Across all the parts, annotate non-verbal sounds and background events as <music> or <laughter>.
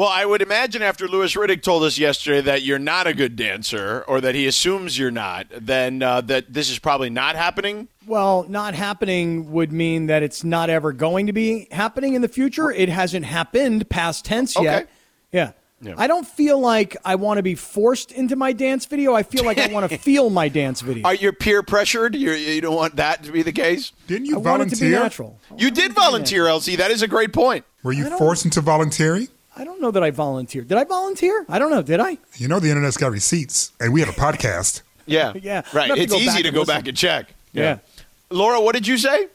Well, I would imagine after Louis Riddick told us yesterday that you're not a good dancer, or that he assumes you're not, then uh, that this is probably not happening. Well, not happening would mean that it's not ever going to be happening in the future. It hasn't happened past tense yet. Yeah. Yeah. I don't feel like I want to be forced into my dance video. I feel like I want to <laughs> feel my dance video. Are you peer pressured? You're, you don't want that to be the case. Didn't I you want it to be volunteer? natural. You did volunteer, LC. That is a great point. Were you forced into volunteering? I don't know that I volunteered. Did I volunteer? I don't know. Did I? You know the internet's got receipts, and we have a podcast. <laughs> Yeah, Yeah. Right. I'm gonna It's easy to go listen. back and check. Yeah. Laura, what did you say?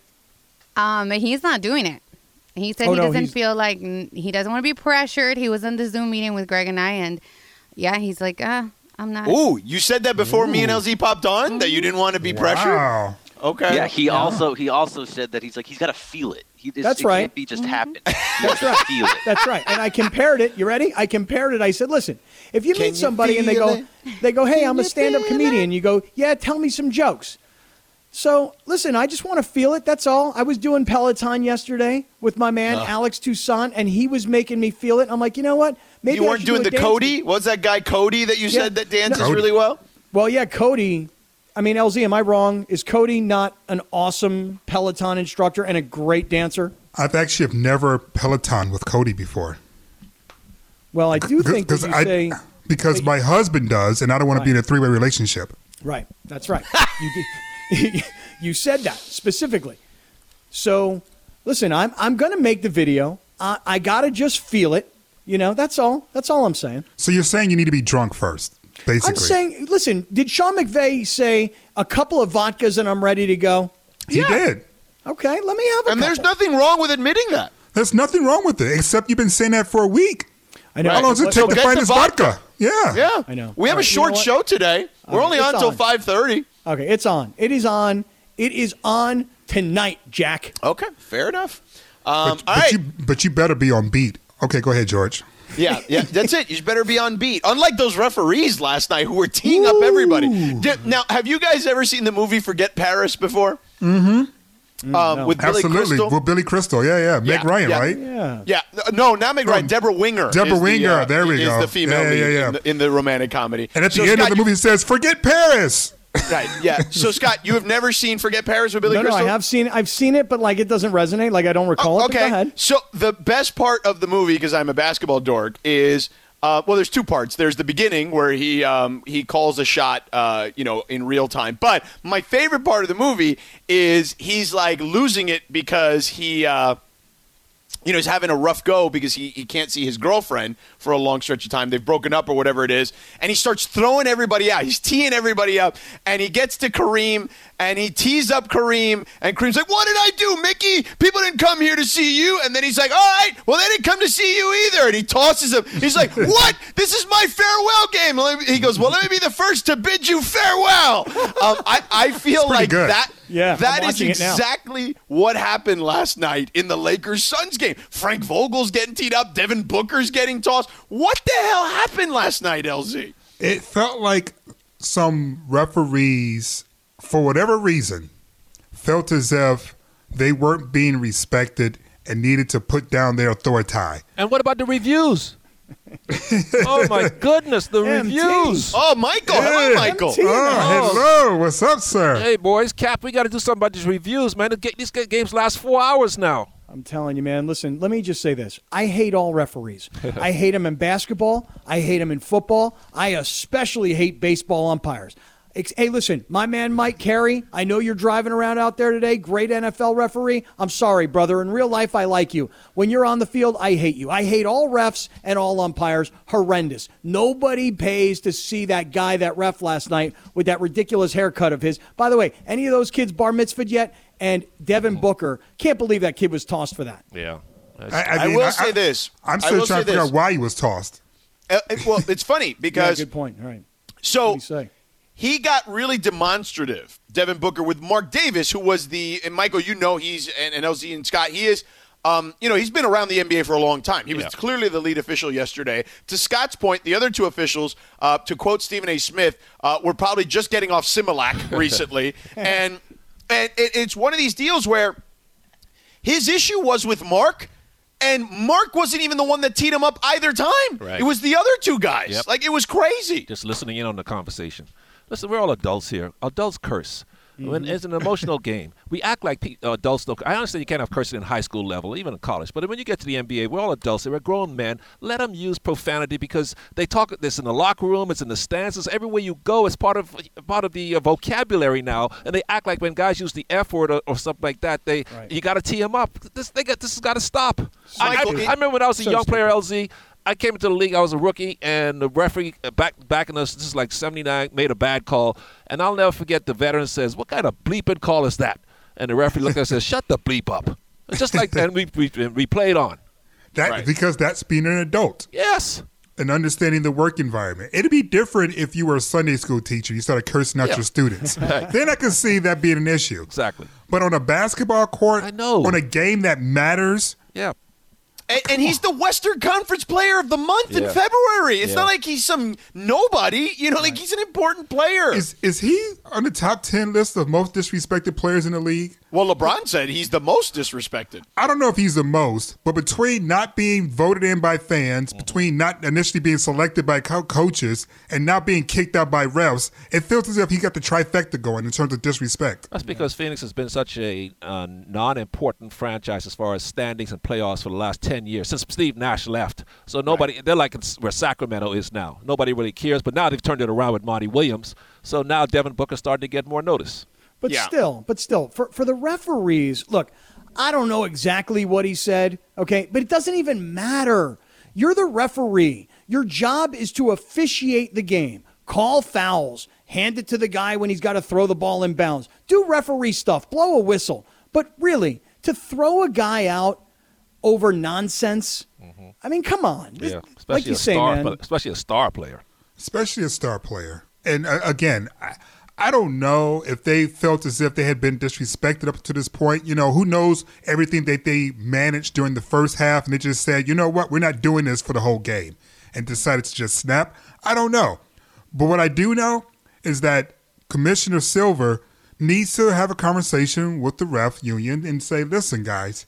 Um, he's not doing it. He said Oh, he no, doesn't he's- feel like he doesn't want to be pressured. He was in the Zoom meeting with Greg and I, and yeah, he's like, uh, I'm not. Ooh, you said that before me and LZ popped on that you didn't want to be pressured. Wow. Okay. Yeah, he also he also said that he's like he's got to feel it. He, this, That's it right. Can't be just mm-hmm. happen. <laughs> That's right. Feel it. That's right. And I compared it. You ready? I compared it. I said, listen, if you Can meet somebody and they go, it? they go, hey, I'm a stand-up feel comedian. You go, yeah, tell me some jokes. So listen, I just want to feel it. That's all. I was doing Peloton yesterday with my man uh-huh. Alex Toussaint, and he was making me feel it. I'm like, you know what? Maybe you weren't should doing do the a dance Cody? What was that guy Cody that you Yeah. said that dances Cody. really well? Well, yeah, Cody. I mean, LZ, am I wrong? Is Cody not an awesome Peloton instructor and a great dancer? I've actually have never Peloton with Cody before. Well, I do think you I, say because my husband does, and I don't want to be in a three way relationship. right. That's right. you <laughs> you said that specifically. So, listen, I'm I'm going to make the video. I, I got to just feel it. You know, that's all. That's all I'm saying. So you're saying you need to be drunk first, basically. I'm saying, listen, did Sean McVay say a couple of vodkas and I'm ready to go? he Yeah. did. Okay, let me have a And there's nothing wrong with admitting that. There's nothing wrong with it, except you've been saying that for a week. I know. How long does it But- take So to find this vodka. vodka? Yeah. Yeah. I know. We have All a right, you know short show today. We're Okay, only on until 5:30. Okay, it's on. It is on. It is on tonight, Jack. Okay, fair enough. Um, But, but right. you but you better be on beat. Okay, go ahead, George. Yeah, yeah, that's it. You better be on beat. Unlike those referees last night who were teeing up everybody. Did- now, have you guys ever seen the movie Forget Paris before? Mm-hmm. Um, no. With Billy Absolutely. Crystal. Well, Billy Crystal. Yeah, yeah. Meg Yeah, Ryan, yeah. right? Yeah. Yeah, no, not Meg Ryan. Debra Winger. Debra is the, Winger, uh, there we is go. the female Yeah, lead yeah, yeah. In, the, in the romantic comedy. And at the end Scott, of the movie, it says, "Forget Paris." Right? Yeah. So Scott, you have never seen Forget Paris with Billy No, no, Crystal? I have seen. I've seen it, but like it doesn't resonate. Like I don't recall it. But go okay. ahead. So the best part of the movie, because I'm a basketball dork, is uh, well, there's two parts. There's the beginning where he um, he calls a shot, uh, you know, in real time. But my favorite part of the movie is he's like losing it because he. Uh, you know, he's having a rough go because he, he can't see his girlfriend for a long stretch of time. They've broken up or whatever it is. And he starts throwing everybody out. He's teeing everybody up. And he gets to Kareem and he tees up Kareem. And Kareem's like, What did I do, Mickey? People didn't come here to see you. And then he's like, All right, well, they didn't come to see you either. And he tosses him. He's like, <laughs> What? This is my farewell game. He goes, Well, let me be the first to bid you farewell. Um, I, I feel like good. that. Yeah, I'm that is watching it now. exactly what happened last night in the Lakers Suns game. Frank Vogel's getting teed up, Devin Booker's getting tossed. What the hell happened last night, LZ? It felt like some referees, for whatever reason, felt as if they weren't being respected and needed to put down their authority. And what about the reviews? <laughs> oh my goodness, the MT. reviews. Oh, Michael. Hello, Yeah. Michael. MT. Oh, hello. What's up, sir? Hey boys, Kap, we got to do something about these reviews, man. These games last four hours now. I'm telling you, man. Listen, let me just say this. I hate all referees. <laughs> I hate them in basketball. I hate them in football. I especially hate baseball umpires. Ex- Hey, listen, my man Mike Carey, I know you're driving around out there today. Great NFL referee. I'm sorry, brother. In real life, I like you. When you're on the field, I hate you. I hate all refs and all umpires. Horrendous. Nobody pays to see that guy, that ref last night with that ridiculous haircut of his. By the way, any of those kids bar mitzvahed yet? And Devin Booker, can't believe that kid was tossed for that. Yeah. I will say this. I'm I still trying to figure this. out why he was tossed. Uh, well, it's funny because. <laughs> Yeah, because good point. All right. so What do you say? he got really demonstrative, Devin Booker, with Mark Davis, who was the and Michael, you know, he's and, and LZ and Scott, he is. Um, you know, he's been around the NBA for a long time. He was Yeah. clearly the lead official yesterday. To Scott's point, the other two officials, uh, to quote Stephen A. Smith, uh, were probably just getting off Similac <laughs> recently, and and it, it's one of these deals where his issue was with Mark And Mark wasn't even the one that teed him up either time. Right. It was the other two guys. Yep. Like it was crazy. just listening in on the conversation. Listen, we're all adults here. Adults curse. Mm-hmm. it's an emotional game, we act like pe- uh, adults don't. I understand you can't have cursing in high school level, even in college. But when you get to the NBA, we're all adults. We're grown men. Let them use profanity because they talk this in the locker room. It's in the stances. Everywhere you go, it's part of part of the uh, vocabulary now. And they act like when guys use the F word or, or something like that, they Right. you got to tee them up. This they got this has got to stop. I, I, I remember when I was a So young player. LZ. I came into the league. I was a rookie, and the referee uh, back back in this, this is like '79 made a bad call, and I'll never forget. The veteran says, "What kind of bleeping call is that?" And the referee looked at us and says, "Shut the bleep up." And just like that, and we, we we played on. That Right. because that's being an adult Yes, and understanding the work environment. It'd be different if you were a Sunday school teacher. You started cursing out Yeah. your students. <laughs> Then I can see that being an issue. exactly. But on a basketball court, I know. on a game that matters, Yeah, And, and he's the Western Conference Player of the Month in February. It's Yeah. not like he's some nobody. You know, like he's an important player. is is he on the top ten list of most disrespected players in the league? well, LeBron said he's the most disrespected. I don't know if he's the most, but between not being voted in by fans, between not initially being selected by co- coaches, and not being kicked out by refs, it feels as if he got the trifecta going in terms of disrespect. that's because Phoenix has been such a uh, non-important franchise as far as standings and playoffs for the last ten years since Steve Nash left. So nobody, they're like it's where Sacramento is now. Nobody really cares. But now they've turned it around with Monty Williams. So now Devin Booker's starting to get more notice. But Yeah. still, but still, for for the referees, look, I don't know exactly what he said, okay, but it doesn't even matter. You're the referee. Your job is to officiate the game, call fouls, hand it to the guy when he's got to throw the ball in bounds, do referee stuff, blow a whistle. But really, to throw a guy out over nonsense, I mean, come on. This- Yeah, like especially you a say, star, man. especially a star player. especially a star player. And uh, again, I, I don't know if they felt as if they had been disrespected up to this point. You know, who knows everything that they managed during the first half, and they just said, you know what, we're not doing this for the whole game, and decided to just snap. I don't know, but what I do know is that Commissioner Silver needs to have a conversation with the ref union and say, listen, guys,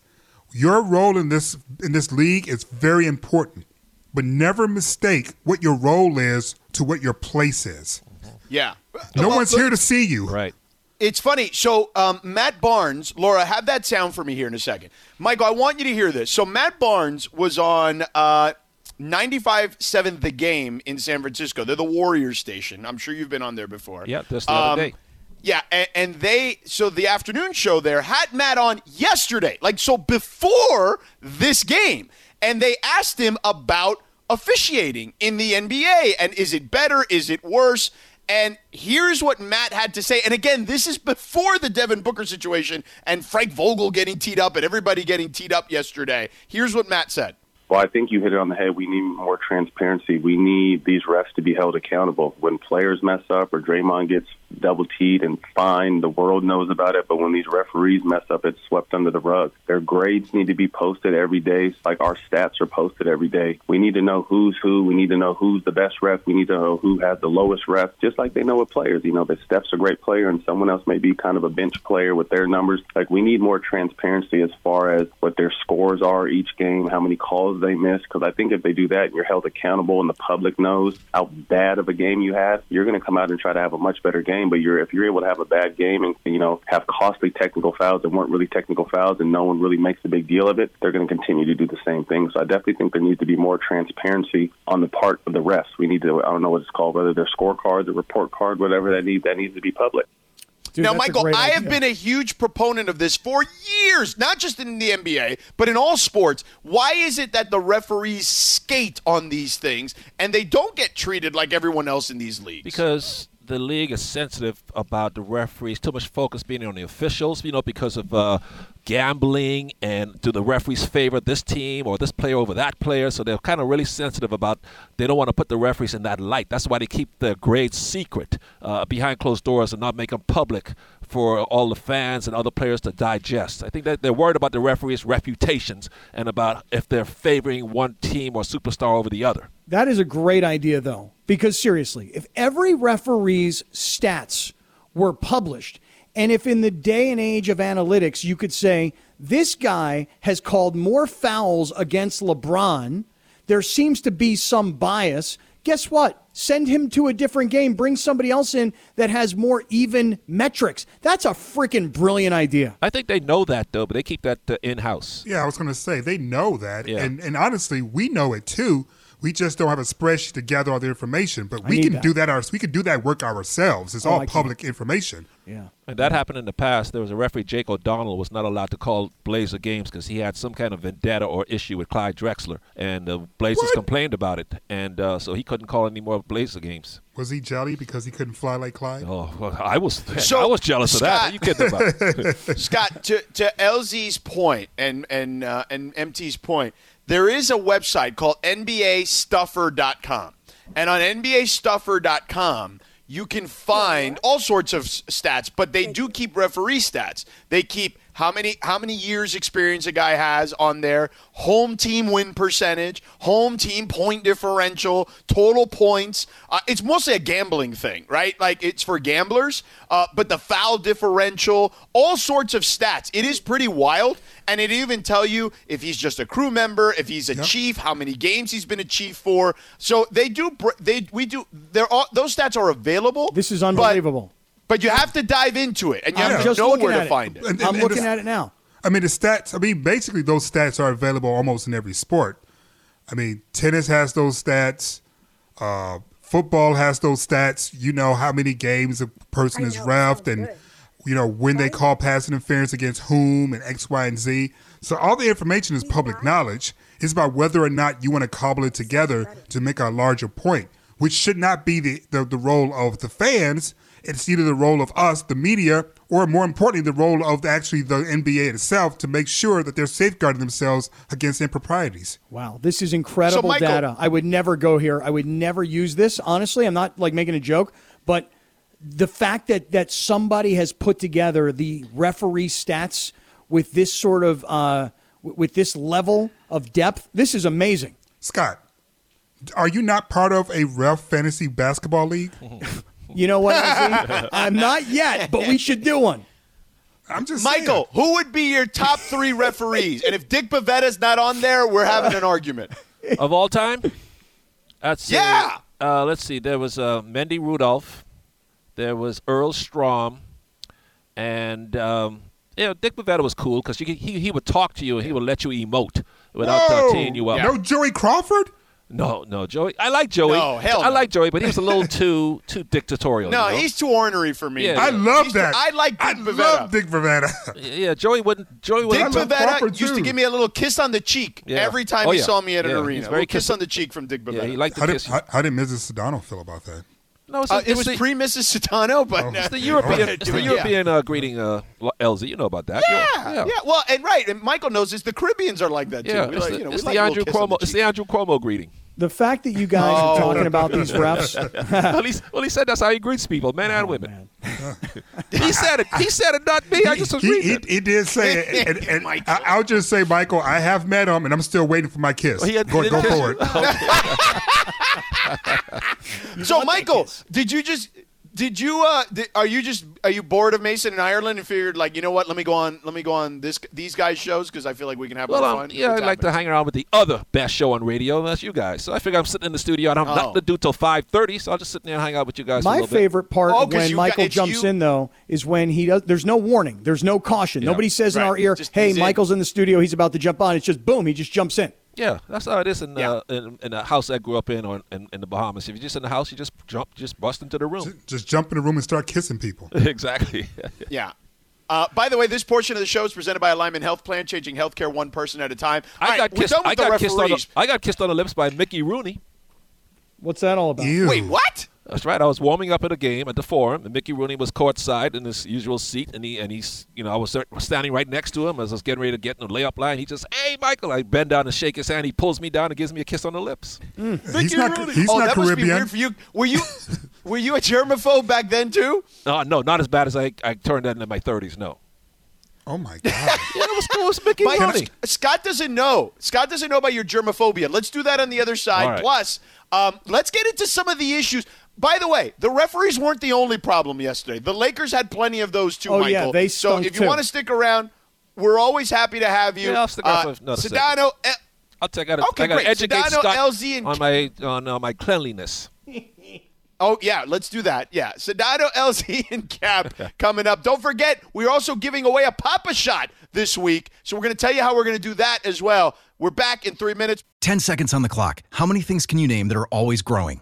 your role in this in this league is very important, but never mistake what your role is to what your place is. Yeah. No Well, one's look, here to see you. Right. It's funny. So um, Matt Barnes, Laura, have that sound for me here in a second. Michael, I want you to hear this. So Matt Barnes was on uh, 95.7 The Game in San Francisco. They're the Warriors station. I'm sure you've been on there before. Yeah, just the other Um, day. Yeah, and, and they so the afternoon show there had Matt on yesterday, like so before this game, and they asked him about officiating in the NBA and is it better, is it worse? And here's what Matt had to say. And again, this is before the Devin Booker situation and Frank Vogel getting teed up and everybody getting teed up yesterday. Here's what Matt said. Well, I think you hit it on the head. We need more transparency. We need these refs to be held accountable. When players mess up or Draymond gets double teed and fined, the world knows about it. But when these referees mess up, it's swept under the rug. Their grades need to be posted every day, like our stats are posted every day. We need to know who's who. We need to know who's the best ref. We need to know who has the lowest ref, just like they know with players. You know, that Steph's a great player and someone else may be kind of a bench player with their numbers. Like, we need more transparency as far as what their scores are each game, how many calls they miss. Because I think if they do that you're held accountable and the public knows how bad of a game you had, you're going to come out and try to have a much better game. But you're if you're able to have a bad game and you know have costly technical fouls that weren't really technical fouls and no one really makes a big deal of it, they're going to continue to do the same thing. So I definitely think there needs to be more transparency on the part of the refs. We need to I don't know what it's called, whether they're scorecard, the report card, whatever that needs that needs to be public. Dude, now, Michael, great I have idea. been a huge proponent of this for years, not just in the NBA, but in all sports. Why is it that the referees skate on these things and they don't get treated like everyone else in these leagues? Because the league is sensitive about the referees. Too much focus being on the officials, you know, because of uh, gambling and do the referees favor this team or this player over that player. So they're kind of really sensitive about. They don't want to put the referees in that light. That's why they keep their grades secret uh, behind closed doors and not make them public for all the fans and other players to digest. I think that they're worried about the referees' reputations and about if they're favoring one team or superstar over the other. That is a great idea, though, because seriously, if every referee's stats were published, and if in the day and age of analytics you could say This guy has called more fouls against LeBron. There seems to be some bias. Guess what? Send him to a different game. Bring somebody else in that has more even metrics. That's a freaking brilliant idea. I think they know that though, but they keep that uh, in house. Yeah, I was going to say they know that, Yeah. and and honestly, we know it too. We just don't have a spreadsheet to gather all the information, but I we can that. do that. Our, we can do that work ourselves. It's Oh, I all can't. public information. Yeah. And that happened in the past. There was a referee, Jake O'Donnell, was not allowed to call Blazer games because he had some kind of vendetta or issue with Clyde Drexler, and the Blazers What? complained about it, and uh, so he couldn't call any more Blazer games. Was he jelly because he couldn't fly like Clyde? Oh, well, I was, So, I was jealous of that. Scott- Are you kidding about? <laughs> <laughs> Scott, to, to LZ's point and and uh, and MT's point, there is a website called NBAStuffer.com, and on NBAStuffer.com you can find all sorts of stats, but they do keep referee stats. They keep how many how many years experience a guy has on there, home team win percentage, home team point differential, total points. Uh, it's mostly a gambling thing, right? Like it's for gamblers. Uh, but the foul differential, all sorts of stats. It is pretty wild, and it even tell you if he's just a crew member, if he's a chief, how many games he's been a chief for. So they do. br- They we do. There are all those stats are available. This is unbelievable. But, you have to dive into it, and you I'm have to know where to it. find it. And- I'm and looking at it now. I mean, the stats. I mean, basically, those stats are available almost in every sport. I mean, tennis has those stats. Uh, football has those stats. You know how many games a person is reffed, and you know when they call pass interference against whom, and X, Y, and Z. So all the information is public knowledge. It's about whether or not you want to cobble it together to make a larger point, which should not be the, the, the role of the fans. It's either the role of us, the media, or more importantly, the role of actually the NBA itself to make sure that they're safeguarding themselves against improprieties. Wow, this is incredible Michael- data. I would never go here. I would never use this. Honestly, I'm not like making a joke, but the fact that that somebody has put together the referee stats with this sort of uh, with this level of depth, this is amazing. Scott, are you not part of a ref fantasy basketball league? <laughs> You know what? <laughs> I'm not yet, but we should do one. I'm just Michael, who would be your top three referees? and if Dick Bavetta's not on there, we're having an argument. of all time? I'd Yeah. Uh, let's see. There was uh, Mendy Rudolph. There was Earl Strom, and um, you know Dick Bavetta was cool because he, he would talk to you and he would let you emote without uh, Whoa! teeing you up. No Joey Crawford? No, no, Joey. I like Joey. No, hell I no. like Joey, but he was a little <laughs> too too dictatorial. No, you know? he's too ornery for me. Yeah. I love He's too- that. I like Dick I Bavetta. love Dick Bavetta. <laughs> yeah. Joey wouldn't. Joey wouldn't. love Bavetta Crawford, used to give me a little kiss on the cheek Yeah. every time Oh, he saw me at an Yeah, he's arena. very Very kiss kiss- on the cheek from Dick Bavetta. yeah, he liked to How did, kiss you. how, how did Mrs. Sedano feel about that? No, it's, Uh, it's it was the, pre Mrs. Sedano, but uh, it's the European. It's the Yeah. European uh, greeting. Uh, LZ, you know about that? Yeah, yeah. yeah. Well, and right, and Michael knows this. The Caribbeans are like that too. Yeah, We it's, like, the, you know, it's like the a little Andrew Cuomo. the It's the Andrew Cuomo greeting. The fact that you guys are Oh. talking about these <laughs> refs, well, he, well, he said that's how he greets people, men and women. man. <laughs> He said it. He said it, not me. I just was he, reading he, it. he did say it. <laughs> And, and I, I'll just say, Michael, I have met him, and I'm still waiting for my kiss. He had- go he go didn't forward. You? <laughs> So, Michael, did you just? Did you? Uh, did, are you just? Are you bored of Mason in Ireland and figured like, you know what? Let me go on. Let me go on this these guys' shows because I feel like we can have Well, more um, fun. yeah, What's I like to hang around with the other best show on radio, and that's you guys. So I figure I'm sitting in the studio. and I don't have Oh. nothing to do till 5:30, so I'll just sit there and hang out with you guys. for a My little bit. favorite part Oh, when you got- Michael jumps you- in though is when he does. There's no warning. There's no caution. Yeah. Nobody says in our ear, Just "Hey, he's in. Michael's in the studio. He's about to jump on." It's just boom. He just jumps in. Yeah, that's how it is in, Yeah. uh, in in a house I grew up in, or in, in the Bahamas. If you're just in the house, you just jump, just bust into the room. Just jump in the room and start kissing people. <laughs> exactly. <laughs> Yeah. Uh, by the way, this portion of the show is presented by Alignment Health Plan, changing healthcare one person at a time. I right, got we're kissed. I got kissed on the, referees. I got kissed on the lips by Mickey Rooney. What's that all about? Ew. Wait, what? That's right. I was warming up at a game at the Forum, and Mickey Rooney was courtside in his usual seat, and he and he's you know I was standing right next to him as I was getting ready to get in the layup line. He just, hey Michael, I bend down and shake his hand. He pulls me down and gives me a kiss on the lips. He's not, he's oh, not that must be weird for you. Were you were you a germaphobe back then too? No, no, not as bad as I I turned that into my 30s. No. Oh, my God. <laughs> Yeah, it was. It was Mickey Mike, Rooney. Scott doesn't know. Scott doesn't know about your germophobia. Let's do that on the other side. All right. Plus, um, let's get into some of the issues. By the way, the referees weren't the only problem yesterday. The Lakers had plenty of those too, Oh, Michael. yeah, they so if you too. want to stick around, we're always happy to have you. Yeah, I'll stick around for another. Sedano, eh, I'll take. I gotta, Okay, I gotta great. educate Sedano, Scott LZ, and on my on uh, my cleanliness. <laughs> Oh yeah, let's do that. Yeah, Sedano, <laughs> LZ, and Kap <laughs> coming up. Don't forget, we're also giving away a Papa Shot this week, so we're going to tell you how we're going to do that as well. We're back in three minutes. 10 seconds on the clock. How many things can you name that are always growing?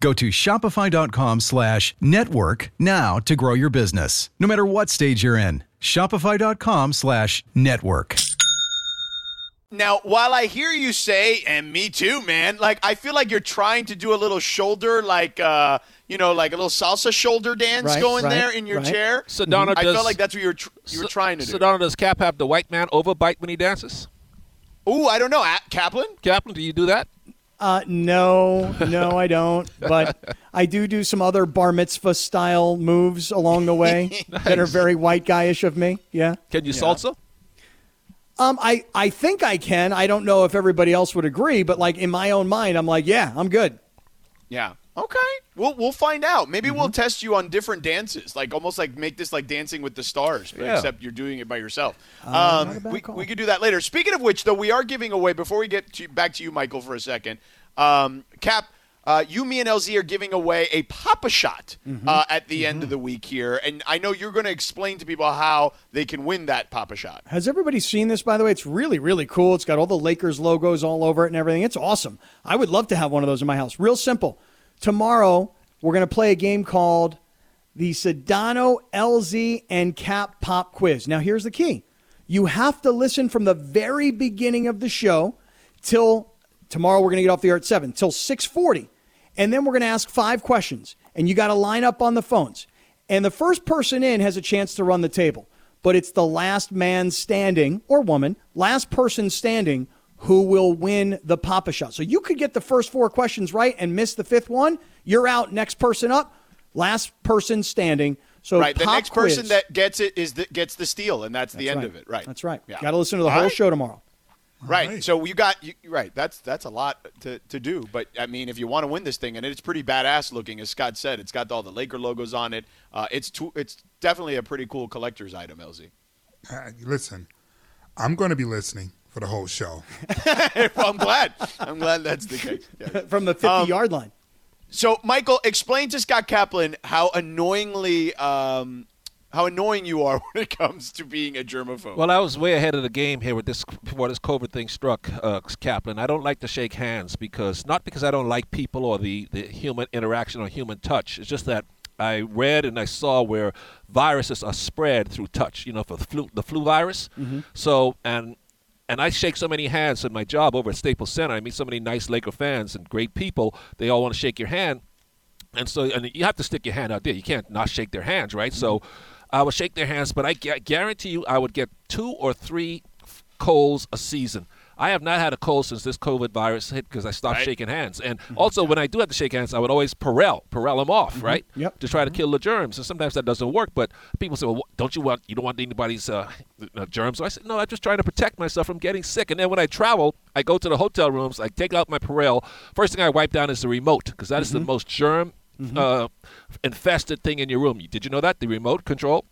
Go to shopify.com slash network now to grow your business, no matter what stage you're in. Shopify.com slash network. Now, while I hear you say, and me too, man, like I feel like you're trying to do a little shoulder, like uh, you know, like a little salsa shoulder dance Right, going right, there in your right. chair. Sedano I does. felt like that's what you were tr- you were trying to do. Sedano does Kap have the white man overbite when he dances? Ooh, I don't know, A- Kaplan. Kaplan, do you do that? Uh, no, no, I don't. <laughs> But I do do some other bar mitzvah style moves along the way <laughs> that are very white guyish of me. Yeah. Can you salsa? Um, I, I think I can. I don't know if everybody else would agree, but like in my own mind, I'm like, yeah, I'm good. Yeah. Okay. We'll we'll find out. Maybe Mm-hmm. we'll test you on different dances, like almost like make this like Dancing with the Stars, but Yeah. except you're doing it by yourself. Uh, um, we, call. we could do that later. Speaking of which, though, we are giving away before we get to, back to you, Michael, for a second. Um, Kap, uh, you, me, and LZ are giving away a Papa Shot Mm-hmm. uh, at the end of the week here, and I know you're going to explain to people how they can win that Papa Shot. Has everybody seen this, by the way? It's really, really cool. It's got all the Lakers logos all over it and everything. It's awesome. I would love to have one of those in my house. Real simple. Tomorrow, we're going to play a game called the Sedano LZ and Kap Pop Quiz. Now, here's the key. You have to listen from the very beginning of the show till tomorrow we're going to get off the air at 7 till 640 and then we're going to ask five questions and you got to line up on the phones. And the first person in has a chance to run the table but it's the last man standing or woman last person standing who will win the papa shot so you could get the first four questions right and miss the fifth one you're out next person up last person standing so right. The pop next person that gets it is the, gets the steal, and that's, the end right. of it. Right. that's right Yeah. got to listen to the All whole right. show tomorrow Right. right. So you got you, right. That's that's a lot to, to do. But I mean, if you want to win this thing, and it's pretty badass looking, as Scott said, it's got all the Laker logos on it. Uh, it's too, it's definitely a pretty cool collector's item, LZ. Uh, listen, I'm going to be listening for the whole show. <laughs> <laughs> well, I'm glad. I'm glad that's the case. Yeah. <laughs> from the 50 Um, yard line So, Michael, explain to Scott Kaplan how annoyingly um, how annoying you are when it comes to being a germaphobe. Well, I was way ahead of the game here with this before this COVID thing struck, uh, Kaplan. I don't like to shake hands because not because I don't like people or the, the human interaction or human touch. It's just that I read and I saw where viruses are spread through touch. You know, for the flu, the flu virus. So and and I shake so many hands in my job over at Staples Center. I meet so many nice Laker fans and great people. They all want to shake your hand. And so, and you have to stick your hand out there. You can't not shake their hands, right? So, mm-hmm. I would shake their hands, but I gu- guarantee you, I would get two or three f- colds a season. I have not had a cold since this COVID virus hit because I stopped Right. shaking hands. And also, when I do have to shake hands, I would always Purell, Purell them off, right? Yep. To try to kill the germs. And sometimes that doesn't work. But people say, well, don't you want, you don't want anybody's uh, uh, germs? So I said, no, I'm just trying to protect myself from getting sick. And then when I travel, I go to the hotel rooms, I take out my Purell. First thing I wipe down is the remote because that is the most germ uh, infested thing in your room. Did you know that? The remote control?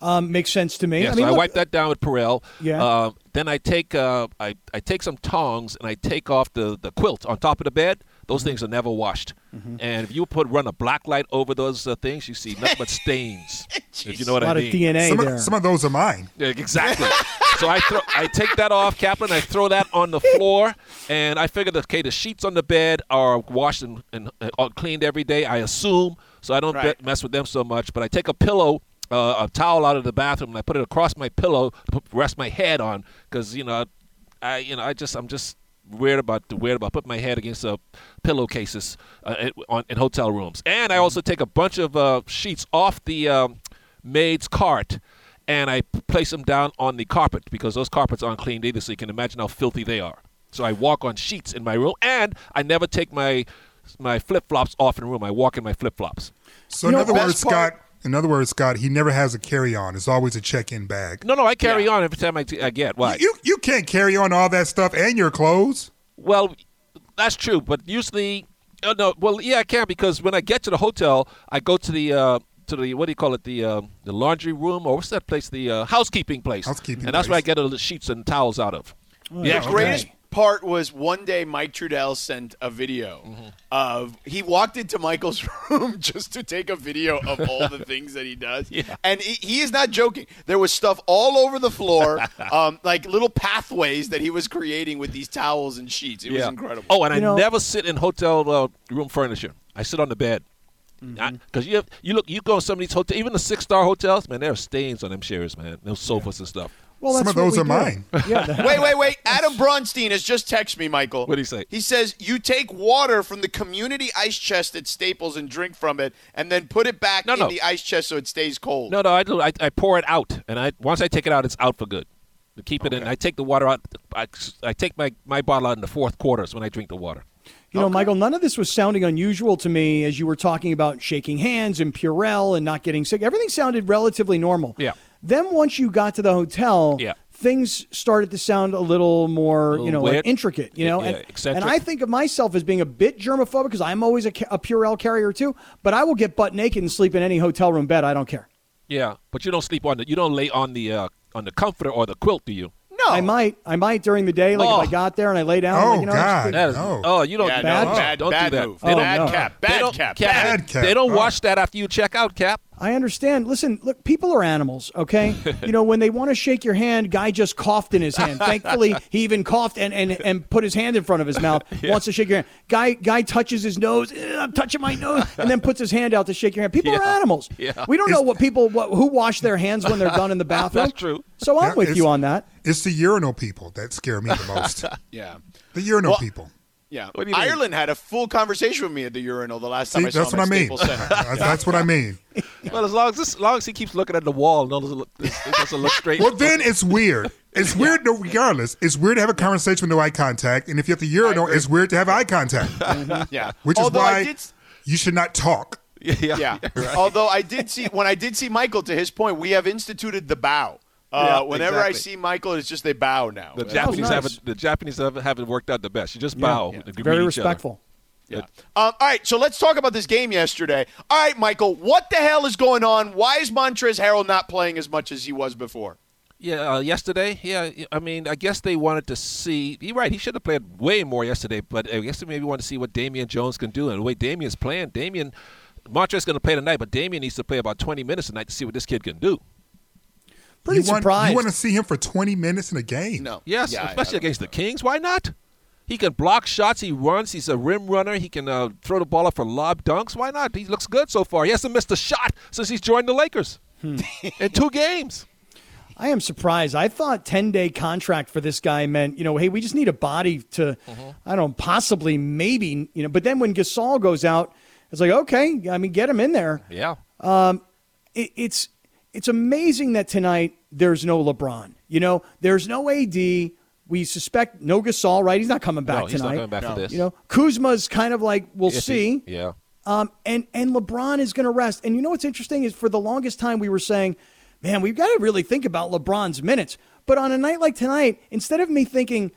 Um, makes sense to me Yeah, I mean, so I look, wipe that down with Purell. Yeah. Uh, then I take uh, I, I take some tongs and I take off the, the quilt on top of the bed. Those Mm-hmm. things are never washed. And if you put run a black light over those uh, things, you see nothing but stains. <laughs> if you know what a lot I of mean. DNA Some there of, some of those are mine. Yeah, exactly. so I throw, I take that off, Kaplan. I throw that on the floor, and I figure that okay, the sheets on the bed are washed and, and uh, cleaned every day. I assume, so I don't Right. be- mess with them so much. But I take a pillow, uh, a towel out of the bathroom, and I put it across my pillow to put, rest my head on, because you know, I you know I just I'm just weird about the weird about putting my head against uh, pillowcases uh, in, on, in hotel rooms. And I also take a bunch of uh, sheets off the um, maid's cart and I place them down on the carpet because those carpets aren't cleaned either, so you can imagine how filthy they are. So I walk on sheets in my room, and I never take my my flip flops off in the room. I walk in my flip flops. So You in know, other best words, part- Scott. In other words, Scott, he never has a carry-on. It's always a check-in bag. No, no, I carry Yeah. on every time I, t- I get. Why? You you can't carry on all that stuff and your clothes. Well, that's true, but usually, uh, no. Well, yeah, I can because when I get to the hotel, I go to the uh, to the what do you call it the uh, the laundry room or what's that place the uh, housekeeping place. Housekeeping and that's where I get all the sheets and towels out of. yeah, The greatest part was one day Mike Trudell sent a video Mm-hmm. of he walked into Michael's <laughs> room just to take a video of all the <laughs> things that he does. Yeah. And he, he is not joking. There was stuff all over the floor, <laughs> um, like little pathways that he was creating with these towels and sheets. It was incredible. Oh, and You I know- never sit in hotel uh, room furniture. I sit on the bed. Mm-hmm. Because you have, you look you go in some of these hotels, even the six star hotels, man, there are stains on them chairs, man. Those sofas and stuff. Well, Some of those are do. mine. <laughs> Yeah, <laughs> Wait, wait, wait. Adam Bronstein has just texted me, Michael. What'd he say? He says you take water from the community ice chest at Staples and drink from it, and then put it back No, in no. the ice chest so it stays cold. No, no, I do. I, I pour it out, and I once I take it out, it's out for good. To keep it in, I take the water out. I, I take my, my bottle out in the fourth quarters when I drink the water. You know, Michael, none of this was sounding unusual to me as you were talking about shaking hands and Purell and not getting sick. Everything sounded relatively normal. Yeah. Then once you got to the hotel, Yeah. things started to sound a little more, little you know, like intricate, you know? Yeah, and, eccentric. and I think of myself as being a bit germophobic because I'm always a, ca- a Purell carrier too, but I will get butt naked and sleep in any hotel room bed. I don't care. Yeah, but you don't sleep on the you don't lay on the uh, on the comforter or the quilt, do you? no. I might. I might during the day, like Oh. if I got there and I lay down. Oh, like, you know, God. to- That is, No. Oh, you don't. Yeah, Bad- no, bad, don't bad do that. move. They don't, bad no. cap. Bad cap. Cap, Bad Bad cap. They don't Oh. wash that after you check out, Cap. I understand. Listen, look, people are animals, okay? you know, when they want to shake your hand, guy just coughed in his hand. Thankfully, he even coughed and, and, and put his hand in front of his mouth. <laughs> Wants to shake your hand. Guy guy touches his nose. "Eh, I'm touching my nose, and then puts his hand out to shake your hand. People are animals. Yeah. We don't know what people what, who wash their hands when they're done in the <laughs> bathroom. That's true. So I'm Yeah, with you on that. It's the urinal people that scare me the most. <laughs> Yeah. the urinal Well, people. Yeah. What do you mean? Ireland had a full conversation with me at the urinal the last time See, I saw that's him what I mean. Center. <laughs> That's, that's what I mean. <laughs> Well, as long as this, as long as he keeps looking at the wall, and doesn't look, doesn't look straight. Well, then it's weird. It's <laughs> weird, no, regardless. It's weird to have a conversation with no eye contact, and if you're at the urinal, it's weird to have eye contact, mm-hmm. yeah. which is Although I why did you should not talk. yeah, Yeah. Although I did see when I did see Michael, to his point, we have instituted the bow. Uh, Yeah, whenever I see Michael, it's just they bow now. The Japanese nice. haven't the Japanese haven't, haven't worked out the best. You just bow. Yeah. and greet Very each other. respectful. Yeah. Um, all right, so let's talk about this game yesterday. All right, Michael, what the hell is going on? Why is Montrez Harrell not playing as much as he was before? Yeah, uh, yesterday. Yeah, I mean, I guess they wanted to see. You're right. He should have played way more yesterday, but I guess they maybe wanted to see what Damian Jones can do. And the way Damian's playing, Damian Montrez's going to play tonight, but Damian needs to play about 20 minutes tonight to see what this kid can do. Pretty you want, surprised. You want to see him for 20 minutes in a game? No. Yes, Yeah, I- I especially against know. the Kings. Why not? He can block shots. He runs. He's a rim runner. He can uh, throw the ball up for lob dunks. Why not? He looks good so far. He hasn't missed a shot since he's joined the Lakers Hmm. <laughs> in two games. I am surprised. I thought 10 day contract for this guy meant, you know, hey, we just need a body to, I don't know, possibly, maybe, you know. But then when Gasol goes out, it's like, okay, I mean, get him in there. Yeah. It, it's it's amazing that tonight there's no LeBron. You know, there's no AD. We suspect no Gasol, right? He's not coming back no, he's tonight. not coming back for this. You know, Kuzma's kind of like we'll Iffy. see. Yeah. Um, and and LeBron is going to rest. And you know what's interesting is for the longest time we were saying, man, we've got to really think about LeBron's minutes. But on a night like tonight, instead of me thinking,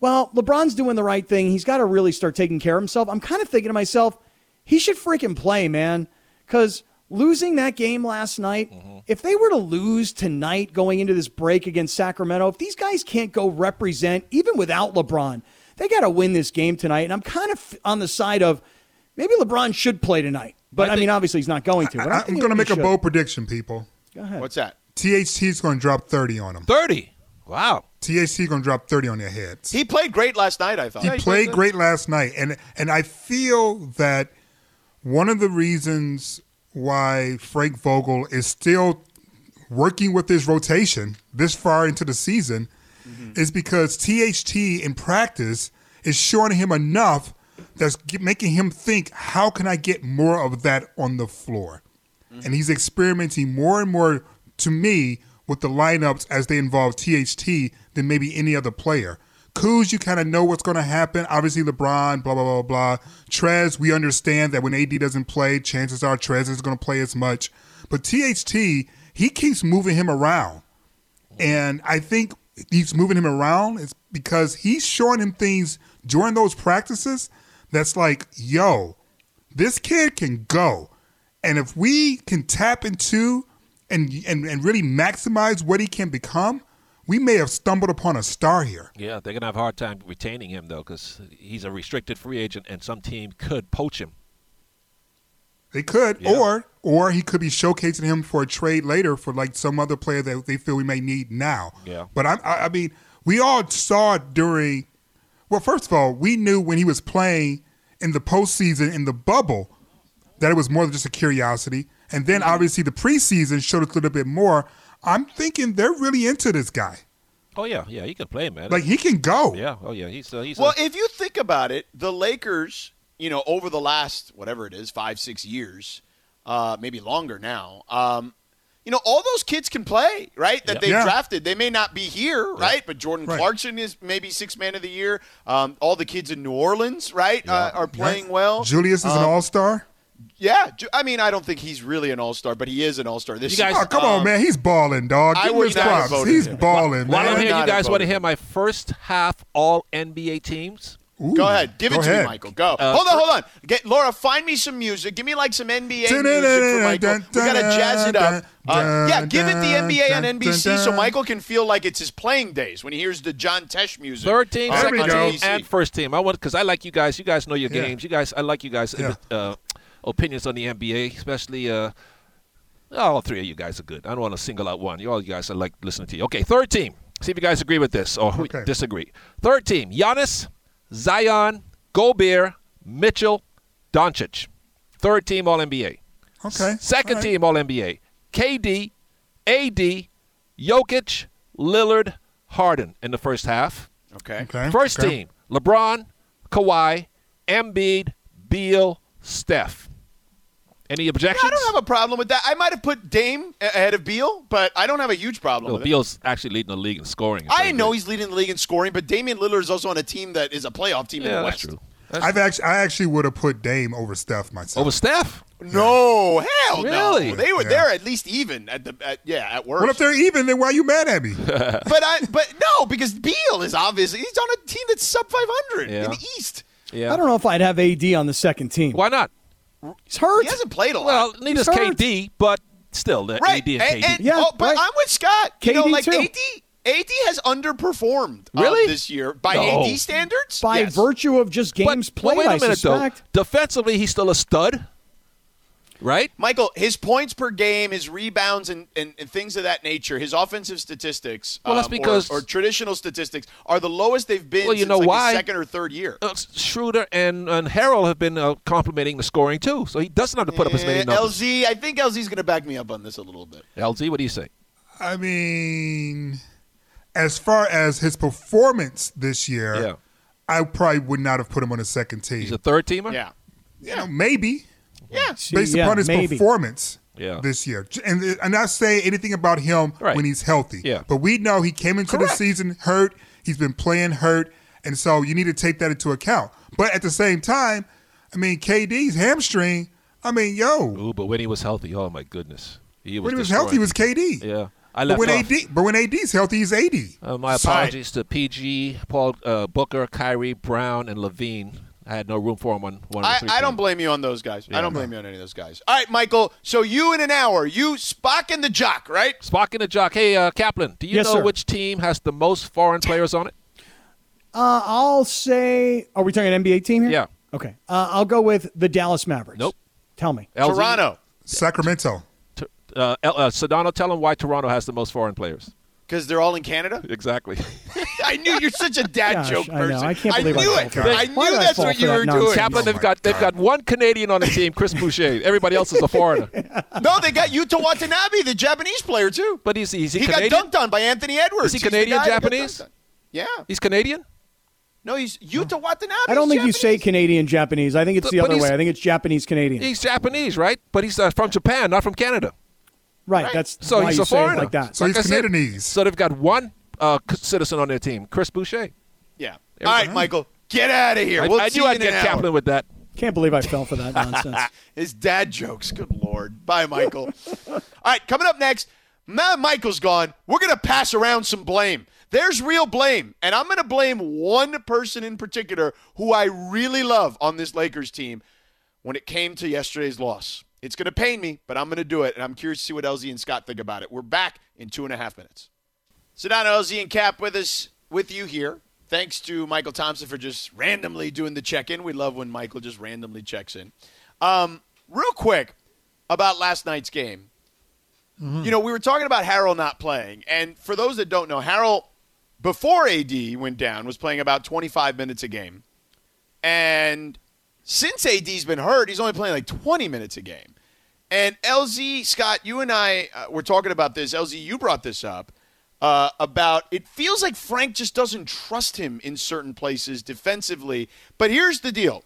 well, LeBron's doing the right thing, he's got to really start taking care of himself. I'm kind of thinking to myself, he should freaking play, man, because losing that game last night, mm-hmm. if they were to lose tonight going into this break against Sacramento, if these guys can't go represent even without LeBron, they got to win this game tonight. And I'm kind of on the side of maybe LeBron should play tonight. But I, I mean, obviously he's not going to. But I'm, I, am going to make a should. bold prediction, people. Go ahead. What's that? THT is going to drop 30 on them. 30. Wow. THT going to drop 30 on their heads. He played great last night, I thought. He played great last night, and and I feel that one of the reasons why Frank Vogel is still working with his rotation this far into the season mm-hmm. is because THT in practice is showing him enough that's making him think, how can I get more of that on the floor? Mm-hmm. And he's experimenting more and more to me with the lineups as they involve THT than maybe any other player. Kuz, you kind of know what's going to happen. Obviously, LeBron, blah, blah, blah, blah. Trez, we understand that when AD doesn't play, chances are Trez is going to play as much. But THT, he keeps moving him around. And I think he's moving him around is because he's showing him things during those practices that's like, yo, this kid can go. And if we can tap into and, and, and really maximize what he can become, we may have stumbled upon a star here. Yeah, they're gonna have a hard time retaining him though, because he's a restricted free agent, and some team could poach him. They could, Yeah. or or he could be showcasing him for a trade later for like some other player that they feel we may need now. Yeah. But I, I, I mean, we all saw it during. Well, first of all, we knew when he was playing in the postseason in the bubble that it was more than just a curiosity, and then Mm-hmm. obviously the preseason showed us a little bit more. I'm thinking they're really into this guy. Oh yeah, yeah, he can play, man. Like he can go. yeah, oh yeah, he's uh, he's Well, a, if you think about it, the Lakers, you know, over the last whatever it is, five, six years, uh, maybe longer now. Um, you know, all those kids can play, right? That Yeah. they've Yeah. drafted. They may not be here, right? But Jordan Right. Clarkson is maybe six man of the year. Um, all the kids in New Orleans, right, uh, are playing well. Julius is an Um, all star. Yeah, I mean, I don't think he's really an all star, but he is an all star this You year. guys- Oh, come Um, on, man. He's balling, dog. I Give him would his props. He's him. balling, while I'm man. here, not you guys want to hear my first half All NBA teams? Ooh, Go ahead, give it go to me. Michael. Go. Uh, hold on, hold on. Get Laura. Find me some music. Give me like some NBA music for Michael. We gotta jazz it up. Uh, yeah, give it the NBA on NBC so Michael can feel like it's his playing days when he hears the John Tesh music. Third team, second we on go. team, and first team. I want because I like you guys. You guys know your Yeah. games. You guys, I like you guys. Yeah. Uh, opinions on the NBA, especially. Uh, all three of you guys are good. I don't want to single out one. You all you guys I like listening to you. Okay, third team. See if you guys agree with this or Okay. disagree. Third team: Giannis, Zion, Gobert, Mitchell, Doncic. Third team All NBA. Okay. Second All right. team All NBA: KD, AD, Jokic, Lillard, Harden in the first half. Okay. Okay. First okay. team: LeBron, Kawhi, Embiid, Beal, Steph. Any objections? I don't have a problem with that. I might have put Dame ahead of Beal, but I don't have a huge problem No, with it. Beal's actually leading the league in scoring. I know good. he's leading the league in scoring, but Damian Lillard is also on a team that is a playoff team in Yeah, the that's West. true. That's I've actually, I actually would have put Dame over Steph myself. Over Steph? No, hell Really? no. They were Yeah. they're at least even at the at, yeah at worst. Well, if they're even, then why are you mad at me? <laughs> but I but no because Beal is obviously he's on a team that's sub 500 Yeah. in the East. Yeah. I don't know if I'd have AD on the second team. Why not? He's hurt. He hasn't played a lot. Well, neither is hurt. KD, but still, the right. AD and, and, KD. and- Yeah, oh, but right. I'm with Scott. You know, KD like too. AD AD has underperformed uh, Really? this year by No. AD standards. By Yes. virtue of just But- games but played, wait a I minute, suspect. though. Defensively, he's still a stud, right? Michael, his points per game, his rebounds, and, and, and things of that nature, his offensive statistics, Well, that's um, or- because- or, traditional statistics, are the lowest they've been Well, you since know like why? the second or third year. Uh, Schroeder and, and Harrell have been uh, complimenting the scoring, too, so he doesn't have to put up as many numbers. LZ, I think LZ's going to back me up on this a little bit. LZ, what do you say? I mean, as far as his performance this year, Yeah. I probably would not have put him on the second team. He's a third teamer? Yeah. you know, maybe Yeah. See, based yeah, upon his maybe. performance Yeah. this year. And and not say anything about him Right. when he's healthy. Yeah. But we know he came into the season hurt. He's been playing hurt, and so you need to take that into account. But at the same time, I mean, KD's hamstring. I mean, yo, Ooh, but when he was healthy, oh, my goodness. He was when he was destroying healthy, he was. KD. Yeah. I But left when off. AD, but when AD's healthy, he's AD. Uh, my So- apologies to PG, Paul uh, Booker, Kyrie, Brown, and LaVine. I had no room for him on one of the I, three I don't blame you on those guys. I don't blame you on any of those guys. All right, Michael. So you in an hour, you Spock and the Jock, right? Spock and the Jock. Hey, uh, Kaplan, do you Yes, know sir. which team has the most foreign players on it? Uh, I'll say. Are we talking an NBA team here? Yeah. Okay. Uh, I'll go with the Dallas Mavericks. Nope. Tell me. LZ? Toronto, Sacramento. T- uh, L- uh, Sedano, tell him why Toronto has the most foreign players. Because they're all in Canada. Exactly. <laughs> I knew you're such a dad Gosh, joke I know. person. I can't believe I knew fell it. for that. I knew did I that's fall what you that were doing. Kaplan, Oh they've my got they've got one Canadian on the team, Chris Boucher. Everybody else is a foreigner. <laughs> No, they got Yuta Watanabe, the Japanese player too. But he's is he, He Canadian? got dunked on by Anthony Edwards. Is he He's Canadian guy that got Japanese? Yeah. He's Canadian. No, he's Yuta Watanabe. I don't think you say Canadian Japanese. I think it's But- the other way. I think it's Japanese Canadian. He's Japanese, right? But he's uh, from Japan, not from Canada. Right. right. That's So why he's you a say it foreigner. like that. So he's I said, Canadianese. So they've got one uh, citizen on their team, Chris Boucher. Yeah. All right, Michael, get out of here. I, We'll I see knew you I'd in an get hour. Kaplan with that. Can't believe I fell for that nonsense. <laughs> His dad jokes. Good lord. Bye, Michael. <laughs> All right, coming up next. Now Michael's gone, we're going to pass around some blame. There's real blame, and I'm going to blame one person in particular who I really love on this Lakers team when it came to yesterday's loss. It's going to pain me, but I'm going to do it, and I'm curious to see what LZ and Scott think about it. We're back in two and a half minutes. Sedano, LZ, and Kap with us, with you here. Thanks to Mychal Thompson for just randomly doing the check-in. We love when Mychal just randomly checks in. Um, real quick about last night's game. You know, we were talking about Harrell not playing, and for those that don't know, Harrell before AD went down was playing about 25 minutes a game, and since AD's been hurt, he's only playing like 20 minutes a game. And LZ Scott, you and I uh, were talking about this. LZ, you brought this up uh, about it feels like Frank just doesn't trust him in certain places defensively. But here's the deal: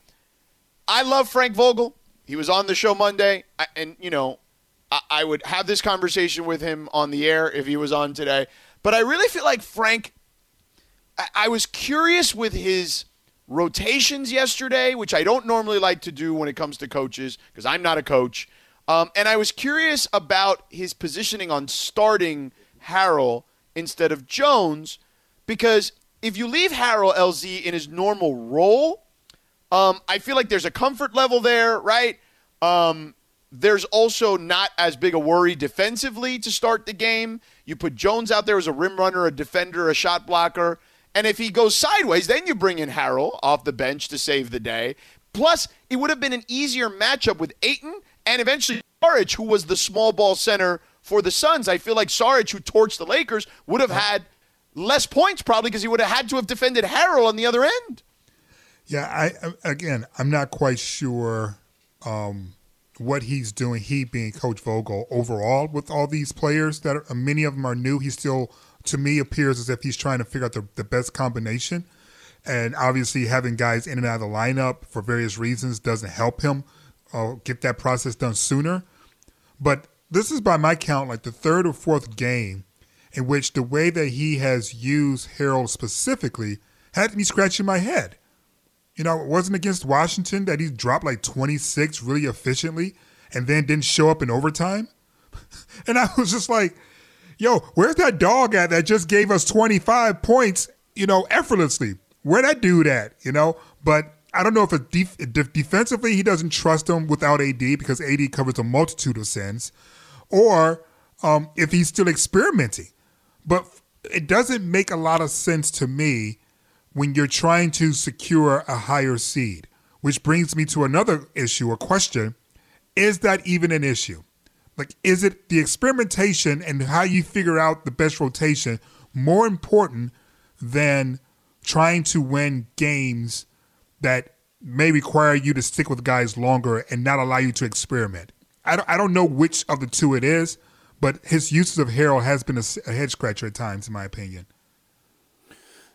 I love Frank Vogel. He was on the show Monday, I- and you know, I, I would have this conversation with him on the air if he was on today. But I really feel like Frank. I, I was curious with his rotations yesterday, which I don't normally like to do when it comes to coaches because I'm not a coach. Um, and I was curious about his positioning on starting Harrell instead of Jones because if you leave Harrell LZ in his normal role, um, I feel like there's a comfort level there, right? Um, there's also not as big a worry defensively to start the game. You put Jones out there as a rim runner, a defender, a shot blocker. And if he goes sideways, then you bring in Harrell off the bench to save the day. Plus, it would have been an easier matchup with Ayton and eventually Saric, who was the small ball center for the Suns. I feel like Saric, who torched the Lakers, would have had less points probably because he would have had to have defended Harrell on the other end. Yeah, I again, I'm not quite sure um, what he's doing. He being Coach Vogel overall with all these players that are, many of them are new. He's still, to me, appears as if he's trying to figure out the, the best combination. And obviously, having guys in and out of the lineup for various reasons doesn't help him uh, get that process done sooner. But this is, by my count, like the third or fourth game in which the way that he has used Harrell specifically had me scratching my head. You know, it wasn't against Washington that he dropped like 26 really efficiently and then didn't show up in overtime. <laughs> And I was just like, yo, where's that dog at that just gave us 25 points, you know, effortlessly? Where that dude at, you know? But I don't know if it def- def- defensively he doesn't trust him without AD because AD covers a multitude of sins, or um, if he's still experimenting. But it doesn't make a lot of sense to me when you're trying to secure a higher seed, which brings me to another issue, a question. Is that even an issue? Like, is it the experimentation and how you figure out the best rotation more important than trying to win games that may require you to stick with guys longer and not allow you to experiment? I don't, I don't know which of the two it is, but his uses of Harrell has been a, a head scratcher at times, in my opinion.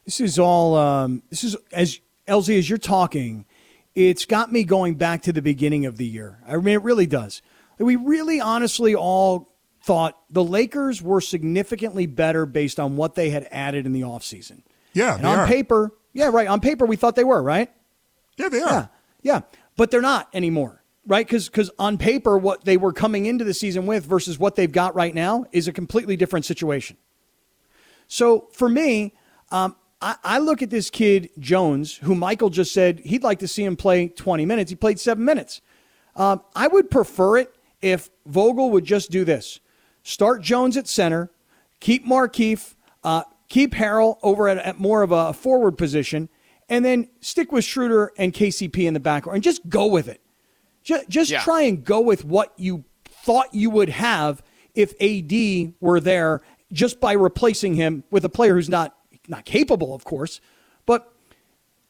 This is all. Um, this is as LZ as you're talking. It's got me going back to the beginning of the year. I mean, it really does. We really, honestly, all thought the Lakers were significantly better based on what they had added in the offseason. Yeah, and they on are. paper, yeah, right. On paper, we thought they were right. Yeah, they are. Yeah, yeah, but they're not anymore, right? Because on paper, what they were coming into the season with versus what they've got right now is a completely different situation. So for me, um, I, I look at this kid Jones, who Mychal just said he'd like to see him play 20 minutes. He played seven minutes. Um, I would prefer it if Vogel would just do this: start Jones at center, keep Markieff, uh, keep Harrell over at, at more of a forward position, and then stick with Schroeder and KCP in the backcourt, and just go with it. Just, just Yeah. try and go with what you thought you would have if AD were there, just by replacing him with a player who's not not capable, of course, but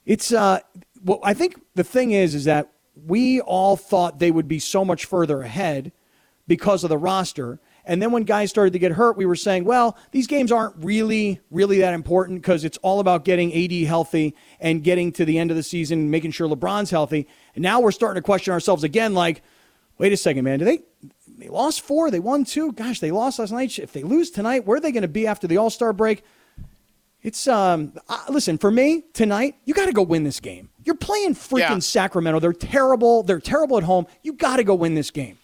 it's uh well I think the thing is is that we all thought they would be so much further ahead because of the roster. And then when guys started to get hurt, we were saying, well, these games aren't really, really that important because it's all about getting AD healthy and getting to the end of the season, making sure LeBron's healthy. And now we're starting to question ourselves again, like, wait a second, man, do they they lost four, they won two? Gosh, they lost last night. If they lose tonight, where are they going to be after the All Star break? It's um. Listen, for me tonight, you got to go win this game. You're playing freaking Yeah. Sacramento. They're terrible. They're terrible at home. You got to go win this game.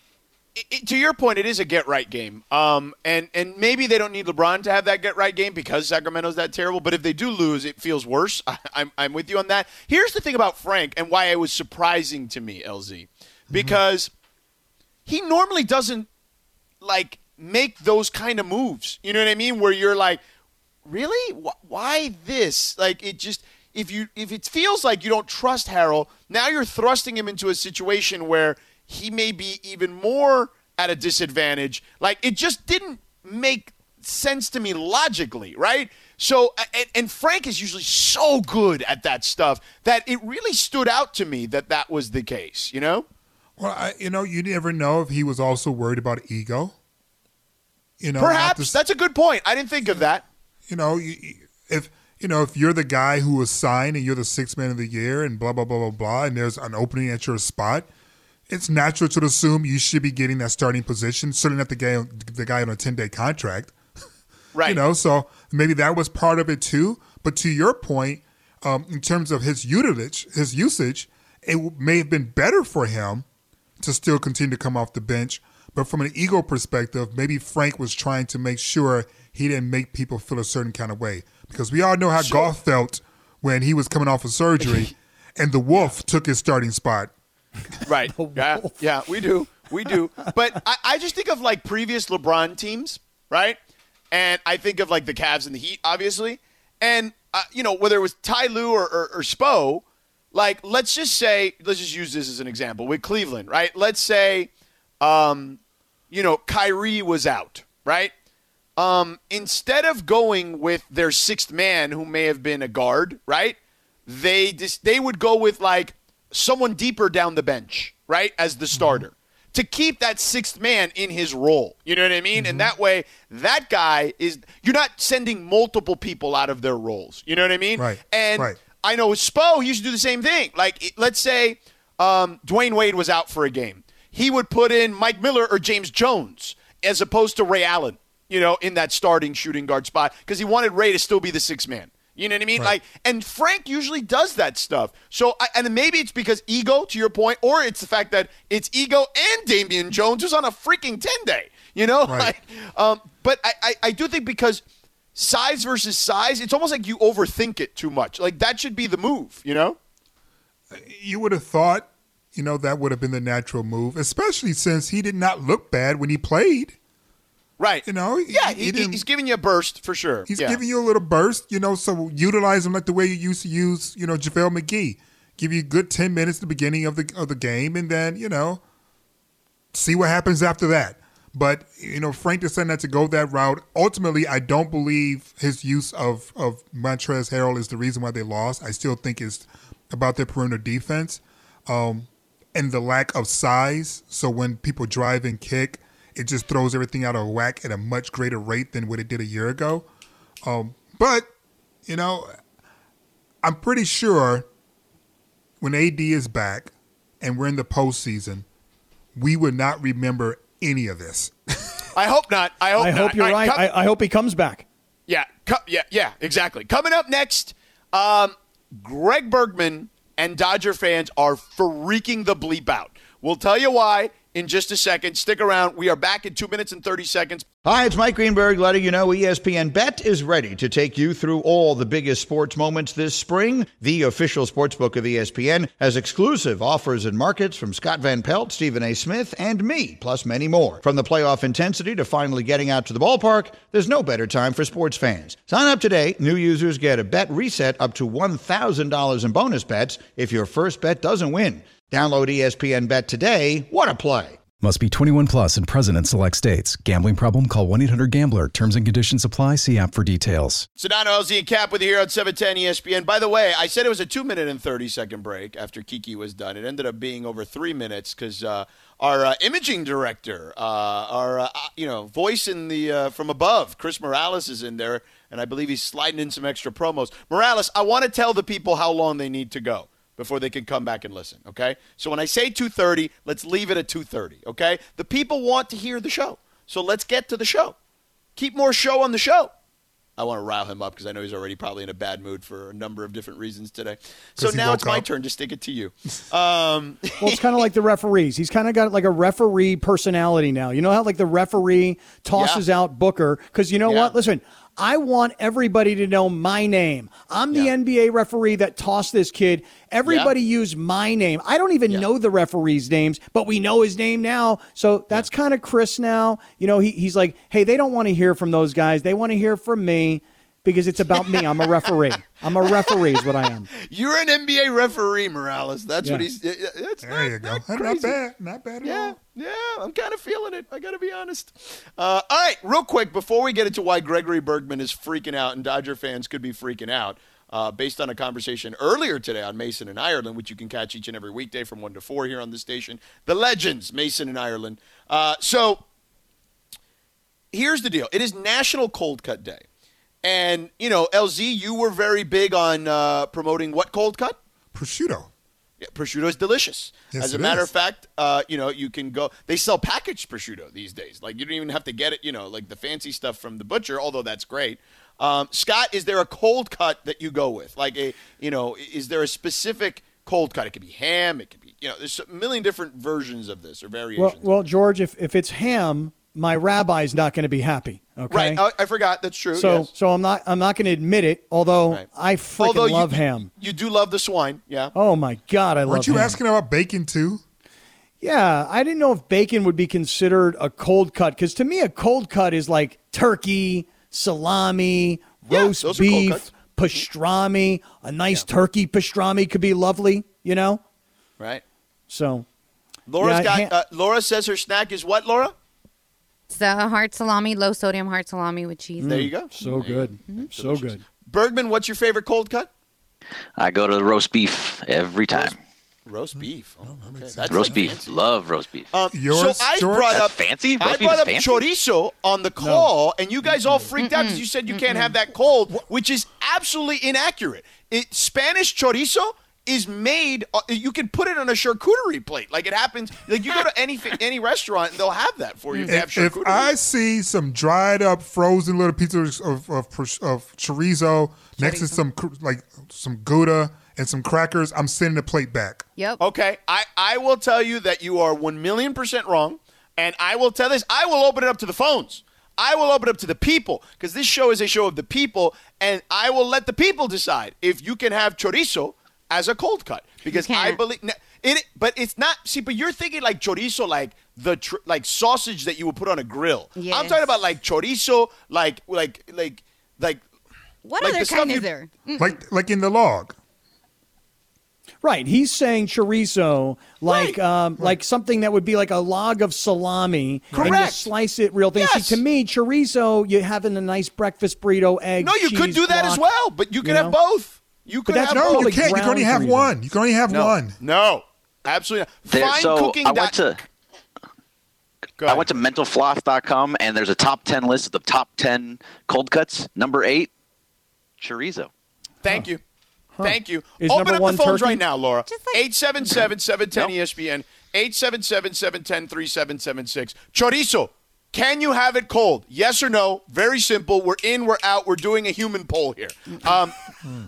it- it- to your point, it is a get right game. Um, and and maybe they don't need LeBron to have that get right game because Sacramento's that terrible. But if they do lose, it feels worse. <laughs> I, I'm I'm with you on that. Here's the thing about Frank and why it was surprising to me, LZ, because he normally doesn't like make those kind of moves. You know what I mean? Where you're like, really, Wh- why this? Like it just. If you if it feels like you don't trust Harrell, now you're thrusting him into a situation where he may be even more at a disadvantage. Like it just didn't make sense to me logically, right? So and, and Frank is usually so good at that stuff that it really stood out to me that that was the case. You know? Well, I, you know, you never know if he was also worried about ego. You know, Perhaps that's a good point. I didn't think of that. you know, you- you- know if you're the guy who was signed and you're the sixth man of the year and blah blah blah blah blah, and there's an opening at your spot, it's natural to assume you should be getting that starting position. Certainly not the guy the guy on a ten day contract. <laughs> Right. You know, so maybe that was part of it too. But to your point, um, in terms of his usage, his usage, it may have been better for him to still continue to come off the bench. But from an ego perspective, maybe Frank was trying to make sure he didn't make people feel a certain kind of way. Because we all know how Goff felt when he was coming off of surgery <laughs> and the Wolf took his starting spot. Right. yeah. Yeah, we do. We do. But I, I just think of like previous LeBron teams, right? And I think of like the Cavs and the Heat, obviously. And, uh, you know, whether it was Ty Lue or, or, or Spo, like, let's just say, let's just use this as an example with Cleveland, right? Let's say, um, you know, Kyrie was out, right? Um, instead of going with their sixth man, who may have been a guard, right? They just they would go with like someone deeper down the bench, right, as the starter to keep that sixth man in his role. You know what I mean? And that way, that guy is you're not sending multiple people out of their roles. You know what I mean? Right, And right. I know with Spo, he used to do the same thing. Like, let's say um, Dwyane Wade was out for a game, he would put in Mike Miller or James Jones as opposed to Ray Allen. You know, in that starting shooting guard spot because he wanted Ray to still be the sixth man. You know what I mean? Right. Like, and Frank usually does that stuff. So, I- and maybe it's because ego, to your point, or it's the fact that it's ego and Damian Jones who's on a freaking ten day. You know, <laughs> Right. like, um, but I, I, I do think because size versus size, it's almost like you overthink it too much. Like that should be the move. You know? You would have thought, you know, that would have been the natural move, especially since he did not look bad when he played. Right. You know, yeah, he he, he's giving you a burst for sure. He's yeah. giving you a little burst, you know, so utilize him like the way you used to use, you know, JaVale McGee. Give you a good 10 minutes at the beginning of the of the game and then, you know, see what happens after that. But, you know, Frank decided not to go that route. Ultimately, I don't believe his use of, of Montrezl Harrell is the reason why they lost. I still think it's about their perimeter defense um, and the lack of size. So when people drive and kick, it just throws everything out of whack at a much greater rate than what it did a year ago. Um, but, you know, I'm pretty sure when AD is back and we're in the postseason, we would not remember any of this. <laughs> I hope not. I hope. I not. hope you're All right. come- I, I hope he comes back. Yeah, co- yeah, yeah, exactly. Coming up next, um, Greg Bergman and Dodger fans are freaking the bleep out. We'll tell you why in just a second. Stick around. We are back in two minutes and 30 seconds. Hi, it's Mike Greenberg letting you know ESPN Bet is ready to take you through all the biggest sports moments this spring. The official sportsbook of E ESPN has exclusive offers and markets from Scott Van Pelt, Stephen A. Smith, and me, plus many more. From the playoff intensity to finally getting out to the ballpark, there's no better time for sports fans. Sign up today. New users get a bet reset up to $1,000 in bonus bets if your first bet doesn't win. Download ESPN Bet today. What a play! Must be 21 plus and present in select states. Gambling problem? Call 1 800 Gambler. Terms and conditions apply. See app for details. Sedano LZ and Kap with you here on 710 ESPN. By the way, I said it was a two minute and 30 second break after Kiki was done. It ended up being over three minutes because uh, our uh, imaging director, uh, our uh, you know voice in the uh, from above, Chris Morales is in there, and I believe he's sliding in some extra promos. Morales, I want to tell the people how long they need to go before they can come back and listen. Okay, so when I say 2:30, let's leave it at 2:30. Okay, the people want to hear the show, so let's get to the show. Keep more show on the show. I want to rile him up because I know he's already probably in a bad mood for a number of different reasons today. So now it's my up. turn to stick it to you. <laughs> Um, Well, it's kind of like the referees. He's kind of got like a referee personality now. You know how like the referee tosses Yeah. out Booker because you know Yeah. what? Listen, I want everybody to know my name. I'm the Yeah. NBA referee that tossed this kid. Everybody use my name. I don't even Yeah. know the referees' names, but we know his name now. So that's kind of Chris now. You know, he, he's like, hey, they don't want to hear from those guys. They want to hear from me because it's about me. I'm a referee. I'm a referee, is what I am. <laughs> you're an NBA referee, Morales. That's what he's. yeah, yeah, That's There not, you go. not Not, bad. Not bad at Yeah, all. yeah, I'm kind of feeling it. I got to be honest. Uh, all right, real quick before we get into why Gregory Bergman is freaking out and Dodger fans could be freaking out, uh, based on a conversation earlier today on Mason and Ireland, which you can catch each and every weekday from one to four here on the station. The legends, Mason and Ireland. Uh, so here's the deal: it is National Cold Cut Day, and you know, LZ, you were very big on uh, promoting what cold cut. Prosciutto. Yeah, prosciutto is delicious. Yes, As a matter is. of fact, uh, you know, you can go. They sell packaged prosciutto these days. Like you don't even have to get it. You know, like the fancy stuff from the butcher. Although that's great. Um, Scott, is there a cold cut that you go with? Like a, you know, is there a specific cold cut? It could be ham. It could be, you know, there's a million different versions of this or Well, variations. well, George, if, if it's ham, my rabbi's not going to be happy. Okay. right. I, I forgot. That's true. So, yes. so I'm not. I'm not going to admit it. Although Right. I freaking Although you- love ham. You do love the swine. Yeah. Oh my god, I love. Weren't you ham. asking about bacon too? Yeah, I didn't know if bacon would be considered a cold cut because to me, a cold cut is like turkey, salami, Yeah, roast those beef, pastrami. A nice turkey pastrami could be lovely. You know. Right. So Laura's Yeah, got. ham- uh, Laura says her snack is what? Laura. It's a heart salami, low sodium heart salami with cheese. There you go. so good, Mm-hmm. so good. Bergman, what's your favorite cold cut? I go to the roast beef every time. Roast beef. Oh, okay. That's Roast like beef. fancy. Love roast beef. Um, Yours, so I brought up fancy? I Roast beef brought up fancy? chorizo on the call, and you guys all freaked out because you said you can't have that cold, which is absolutely inaccurate. It, Spanish chorizo is made. uh, You can put it on a charcuterie plate, like it happens. Like you go to any any restaurant, and they'll have that for you. They have If, if. I see some dried up, frozen little pieces of of, pros- of chorizo next to some cr- like some gouda and some crackers, I'm sending the plate back. Yep. Okay, I, I will tell you that you are one million percent wrong, and I will tell this. I will open it up to the phones. I will open it up to the people because this show is a show of the people, and I will let the people decide if you can have chorizo as a cold cut because I can't. believe it. But it's not. See, but you're thinking like chorizo, like the tr- like sausage that you would put on a grill. I'm talking about like chorizo, like like like like. What Like other the kind you- is there? Mm. Like like in the log. Right, he's saying chorizo, like Right. um, like something that would be like a log of salami, and you Correct. slice it real thin. Yes. See, to me, chorizo, you having a nice breakfast burrito, egg. No, you could cheese, do that as well, but you could you have know? both. You could that's have not. No, you can't. You can only have chorizo. one. You can only have No, one. no, absolutely not. There, Fine so cooking. I went to Go I went to mentalfloss.com and there's a top 10 list of the top 10 cold cuts. Number 8 chorizo. Thank you. Thank you. Is Open up the phones turkey? right now, Laura. Just 877 710 ESPN, 877 710 3776. Chorizo, can you have it cold? Yes or no? Very simple. We're in, we're out. We're doing a human poll here. Um,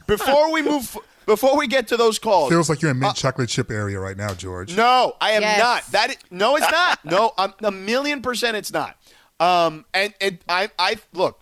before we move, before we get to those calls, Feels like you're in mint chocolate chip area right now, George. no, I am Yes. not. That is, no, it's not. No, I'm a million percent. It's not. Um, and and I I look.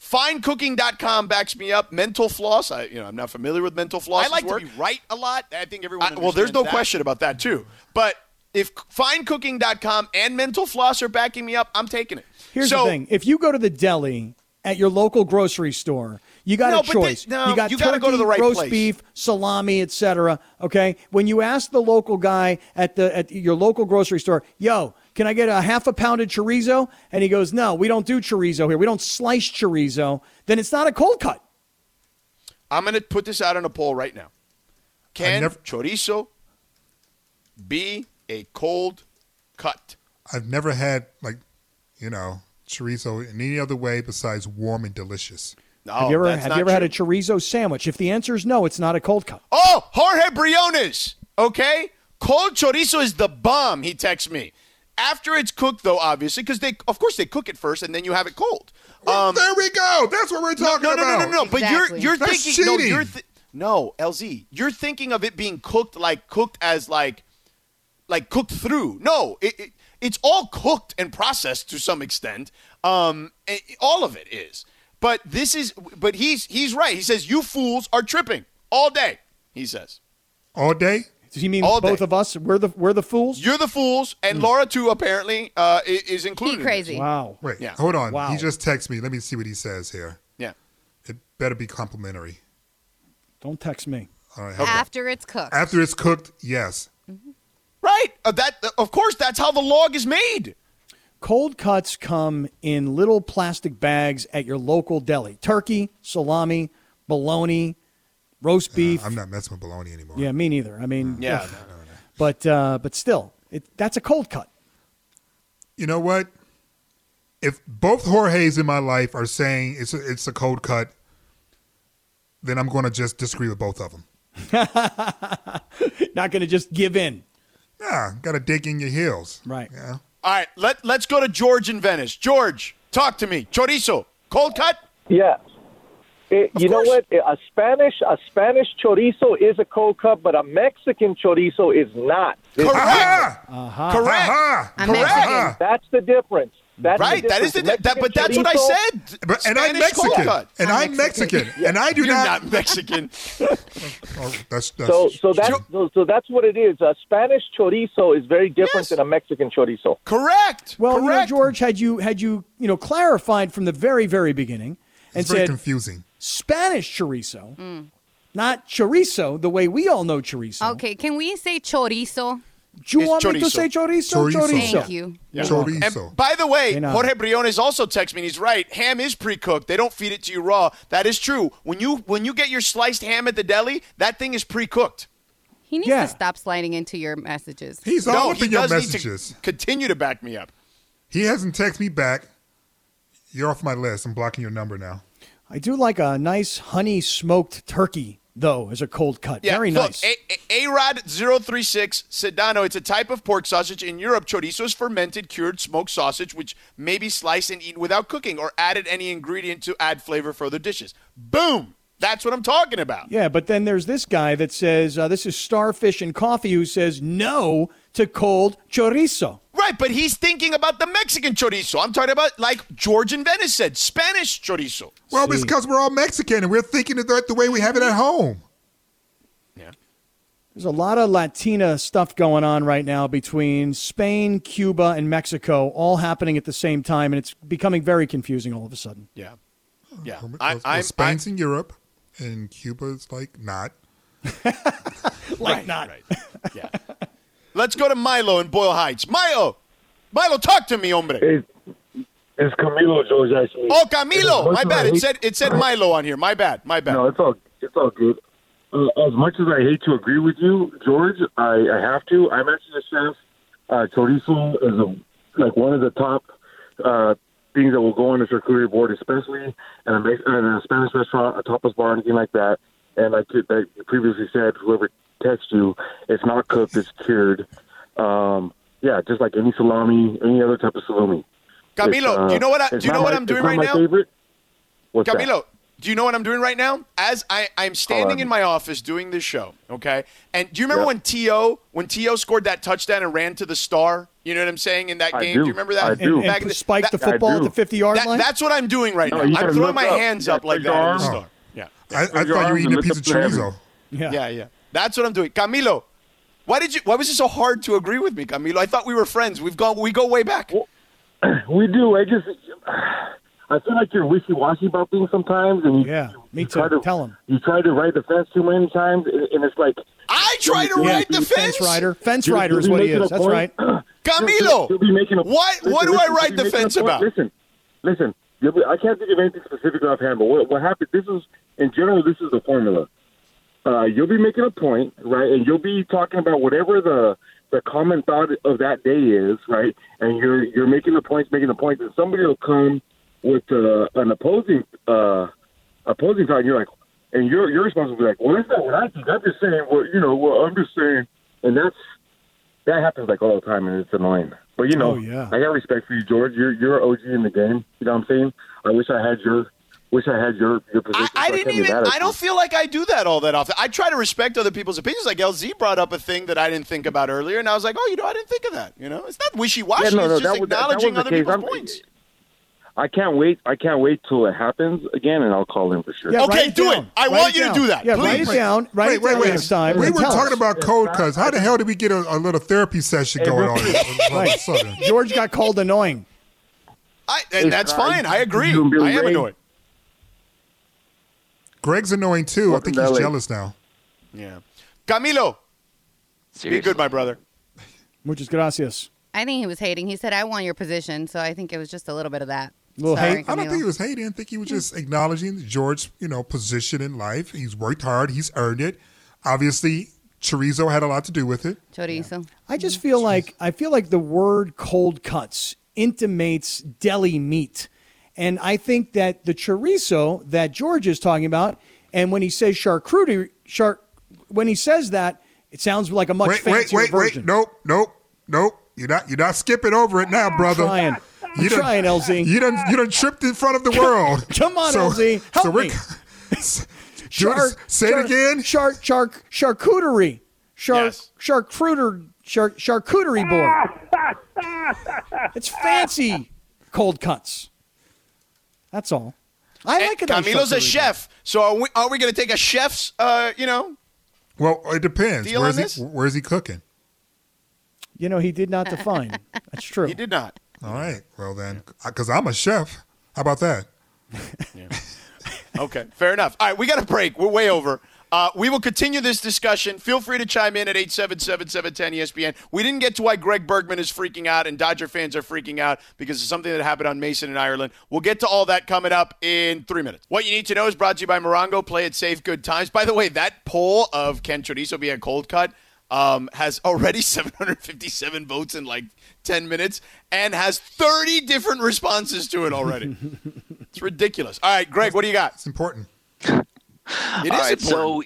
FineCooking.com backs me up. Mental floss. I you know I'm not familiar with mental floss. I like work. to be right a lot. I think everyone. I- well, there's no that. question about that too. But if FineCooking.com and Mental Floss are backing me up, I'm taking it. Here's so, the thing: if you go to the deli at your local grocery store, you got No, a choice. they- no, you got you gotta turkey, go to the right roast place. beef, salami, etc. Okay, when you ask the local guy at the at your local grocery store, "Yo, can I get a half a pound of chorizo?" and he goes, "No, we don't do chorizo here. We don't slice chorizo." Then it's not a cold cut. I'm going to put this out on a poll right now. Can never- chorizo be a cold cut? I've never had like, you know, chorizo in any other way besides warm and delicious. No, have you ever Oh, have you ever had a chorizo sandwich? If the answer is no, it's not a cold cut. Oh, Jorge Briones. Okay, cold chorizo is the bomb. He texts me. after it's cooked, though, obviously, because they, of course, they cook it first and then you have it cold. Um, there we go. That's what we're talking no, no, about. no, no, no. But you're you're That's thinking no, you're th- no, LZ. You're thinking of it being cooked like cooked as like like cooked through. No, it, it it's all cooked and processed to some extent. Um, it- all of it is. But this is. But he's he's right. He says you fools are tripping all day. He says All day? Does he mean All both day. of us? We're the we're the fools. you're the fools, and Laura too. Apparently, uh, i- is included. He in crazy. Wow. Wait, Yeah. hold on. Wow. He just texted me. Let me see what he says here. Yeah. It better be complimentary. Don't text me. All right. After it's cooked. After it's cooked, yes. Right. Uh, that of course that's how the log is made. Cold cuts come in little plastic bags at your local deli. Turkey, salami, bologna, roast beef. I'm not messing with bologna anymore. yeah, me neither. I mean, Yeah. ugh. but uh, but still, it, that's a cold cut. You know what? If both Jorge's in my life are saying it's a, it's a cold cut, then I'm going to just disagree with both of them. <laughs> Not going to just give in. Yeah, got to dig in your heels. Right. Yeah. All right. Let Let's go to George in Venice. George, talk to me. Chorizo, cold cut. Yes. It, eh, you know what? Eh, a Spanish a Spanish chorizo is a cold cut, but a Mexican chorizo is not. Correct. Aha! Uh-huh. Correct. Uh-huh. Aha! I'm Correct. Mexican. That's the difference. That's Right. That is the difference. that, but that's what I said. But, and I'm Spanish cold Mexican. cut. And I'm I'm Mexican. And I do You're not. not Mexican. <laughs> Oh, that's, that's, So, so that's so, so that's what it is. A Spanish chorizo is very different Yes. than a Mexican chorizo. Correct. Well, you know, George, had you had you you know clarified from the very very beginning and it's very said confusing. Spanish chorizo, mm. not chorizo the way we all know chorizo. Okay, can we say chorizo? Do you It's want me to chorizo. say chorizo? Chorizo. Thank you. Chorizo. And by the way, Hey, now. Jorge Briones also texted me. and He's right. Ham is pre-cooked. They don't feed it to you raw. That is true. When you when you get your sliced ham at the deli, that thing is pre-cooked. He needs Yeah. to stop sliding into your messages. He's all no, up he in your messages. to continue to back me up. He hasn't texted me back. You're off my list. I'm blocking your number now. I do like a nice honey smoked turkey though as a cold cut. Yeah, Very nice. A- Arod 036 Sedano. It's a type of pork sausage in Europe. Chorizo is fermented, cured smoked sausage, which may be sliced and eaten without cooking or added any ingredient to add flavor for other dishes. Boom. That's what I'm talking about. yeah, but then there's this guy that says uh, this is Starfish and Coffee who says no to cold chorizo. Right, but he's thinking about the Mexican chorizo. I'm talking about, like George in Venice said, Spanish chorizo. Well, it's because we're all Mexican and we're thinking it the, the way we have it at home. Yeah. There's a lot of Latina stuff going on right now between Spain, Cuba, and Mexico, all happening at the same time, and it's becoming very confusing all of a sudden. Yeah. Yeah. I, well, I'm, Spain's in Europe and Cuba's like not. <laughs> Like not. yeah. Let's go to Milo in Boyle Heights. Milo! Milo, talk to me, hombre. It's, it's Camilo George actually. Oh, Camilo! My bad. I It said it said <laughs> Milo on here. My bad. My bad. No, it's all it's all good. Uh, as much as I hate to agree with you, George, I, I have to. I'm actually a chef. Uh, chorizo is a, like one of the top uh, things that will go on the charcuterie board, especially in a, in a Spanish restaurant, a tapas bar, anything like that. And like like you previously said, whoever texts you, it's not cooked, it's cured. Um, yeah, just like any salami, any other type of salami. Camilo, uh, do you know what I, it's do you know not what my- I'm doing right my now? Favorite. What's that? Camilo, do you know what I'm doing right now? As I, I'm standing in my office doing this show, okay? And do you remember Yeah. when T.O. when T.O. scored that touchdown and ran to the star? You know what I'm saying in that I game? do. you remember that? I do. <laughs> And, Back in and the- spike the football at the 50 yard that- line? that's what I'm doing right No, now. I'm throwing my up. hands Yeah, up like that in the star. Yeah. I, I thought you were eating a piece of the heavens. chorizo. yeah. Yeah, yeah. That's what I'm doing. Camilo, why did you why was it so hard to agree with me, Camilo? I thought we were friends. We've gone we go way back. <clears throat> We do. I just, I feel like you're wishy-washy about things sometimes, and you, Yeah, you, me you try too. to Tell him. You try to ride the fence too many times, and, and it's like I try to ride the Fence fence. rider. Fence you'll- rider you'll is what he is. That's point- right. Camilo, You'll be making a, what listen, what do I ride the be making a fence about? Listen, listen. You'll be, I can't think of anything specific offhand, but what, what happened? This is in general. This is the formula. Uh, you'll be making a point, right, and you'll be talking about whatever the the common thought of that day is, right, and you're you're making the points, making the points, and somebody will come with uh, an opposing uh, opposing thought, and you're like, and you're you're responsible to be like, well, that's not what I think. I'm just saying, well, you know, well, I'm just saying, and that's that happens like all the time, and it's annoying. But you know, Oh, yeah. I got respect for you, George. You're you're OG in the game. You know what I'm saying? I wish I had your wish I had your your position. I so didn't even. mad I don't feel like I do that all that often. I try to respect other people's opinions. Like LZ brought up a thing that I didn't think about earlier, and I was like, oh, you know, I didn't think of that. You know, it's not wishy washy. Yeah, no, no, it's just that was- that- that acknowledging other people's I'm- points. I can't wait. I can't wait till it happens again, and I'll call in for sure. Yeah, Okay, write it do it. down. I Write want it you to do that, Yeah, write please. it down. Write wait, it wait, down wait. next time. We were talking us. about cold cuts. How the hell did we get a, a little therapy session Hey, going on? quick. all of a Right. George got called annoying. I, and that's fine. I agree. you and Billy I am Ray. annoyed. Greg's annoying too. I think he's LA. jealous now. Yeah, Camilo, be good, my brother. Muchas gracias. I think he was hating. He said, "I want your position," so I think it was just a little bit of that. Little Sorry, hate? I don't think he was hating. I think he was hmm. just acknowledging George's, you know, position in life. He's worked hard. He's earned it. Obviously, chorizo had a lot to do with it. Chorizo. I just feel hmm. like I feel like the word cold cuts intimates deli meat. And I think that the chorizo that George is talking about, and when he says charcuterie, char, when he says that, it sounds like a much wait, wait, fancier wait, version. wait. Nope, nope, nope. You're not. You're not skipping over it now, brother. Trying. You done- trying, LZ. <laughs> You done. You done tripped in front of the world. <laughs> Come on, LZ. Help so we're, me. <laughs> Char- say char- it again. Char, char, charcuterie. Char, Yes. charcuter, char, charcuterie board. it's fancy cold cuts. That's all. I like it. on Camilo's a charcuterie board. chef, so are we, are we going to take a chef's, uh, you know, Well, it depends. Where's he? Where's he cooking? You know, he did not <laughs> define. That's true. he did not. All right. Well then, because I'm a chef. How about that? <laughs> Okay, fair enough. All right, we got a break. We're way over. Uh, we will continue this discussion. Feel free to chime in at 877-710-ESPN. We didn't get to why Greg Bergman is freaking out and Dodger fans are freaking out because of something that happened on Mason and Ireland. We'll get to all that coming up in three minutes. What you need to know is brought to you by Morongo. Play it safe, good times. By the way, that poll of Ken chorizo be a cold cut um, has already <laughs> 757 votes in like 10 minutes and has 30 different responses to it already. it's ridiculous. All right, Greg, what do you got? It's important. It All is right, important. so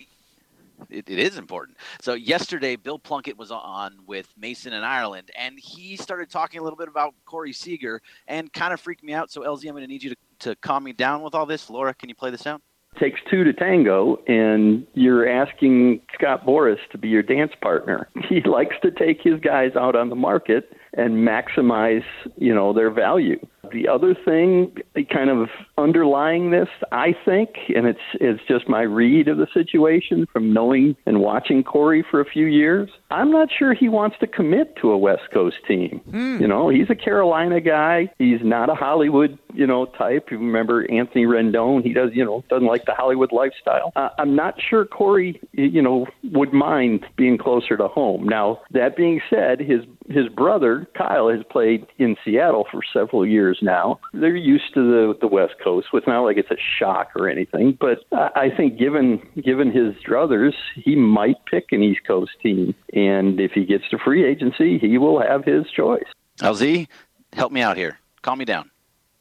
it, it is important. So yesterday, Bill Plunkett was on with Mason and Ireland, and he started talking a little bit about Corey Seager, and kind of freaked me out. So LZ, I'm going to need you to, to calm me down with all this. Laura, can you play this out? takes two to tango, and you're asking Scott Boras to be your dance partner. <laughs> He likes to take his guys out on the market and maximize, you know, their value. The other thing, kind of underlying this, I think, and it's it's just my read of the situation from knowing and watching Corey for a few years. I'm not sure he wants to commit to a West Coast team. You know, he's a Carolina guy. He's not a Hollywood, you know, type. You remember Anthony Rendon? He does, you know, doesn't like the Hollywood lifestyle. Uh, I'm not sure Corey, you know, would mind being closer to home. Now, that being said, his his brother Kyle has played in Seattle for several years now. They're used to the the West Coast. It's not like it's a shock or anything, but I I think given given his druthers, he might pick an East Coast team, and if he gets to free agency, he will have his choice. LZ, help me out here. Calm me down.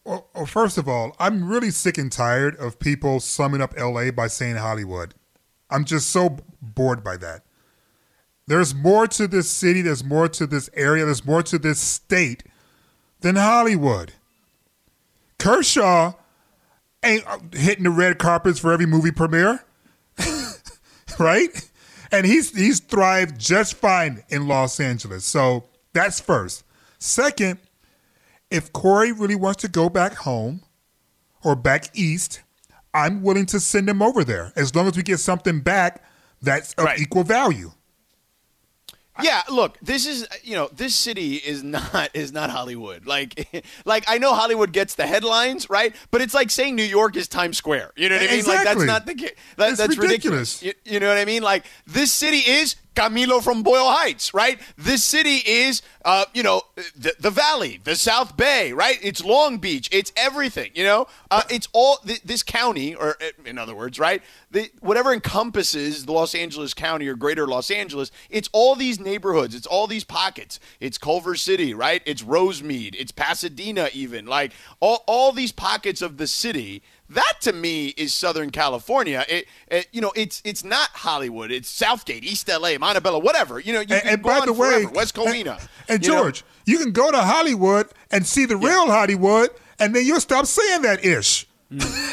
Well, well, first of all, I'm really sick and tired of people summing up LA by saying Hollywood. I'm just so bored by that. There's more to this city, there's more to this area, there's more to this state than Hollywood. Kershaw ain't uh, hitting the red carpets for every movie premiere, <laughs> right? And he's he's thrived just fine in Los Angeles. So that's first. Second, if Corey really wants to go back home or back east, I'm willing to send him over there as long as we get something back that's of equal value. Yeah, look, this is you know this city is not is not Hollywood. Like <laughs> like I know Hollywood gets the headlines, right? But it's like saying New York is Times Square. You know what I mean? Like that's not the that, that's ridiculous. ridiculous. You, you know what I mean? Like this city is Camilo from Boyle Heights, right? This city is uh, you know the, the Valley, the South Bay, right? It's Long Beach, it's everything. You know, uh, it's all th- this county, or uh, in other words, right? The, whatever encompasses the Los Angeles County or Greater Los Angeles, it's all these neighborhoods, it's all these pockets. It's Culver City, right? It's Rosemead, it's Pasadena, even like all all these pockets of the city That to me is Southern California. It, it you know, it's it's not Hollywood. It's Southgate, East LA, Montebello, whatever. You know, you And, can and go by the way, forever. West Covina. and, and you know? George, you can go to Hollywood and see the real Hollywood, and then you'll stop saying that ish.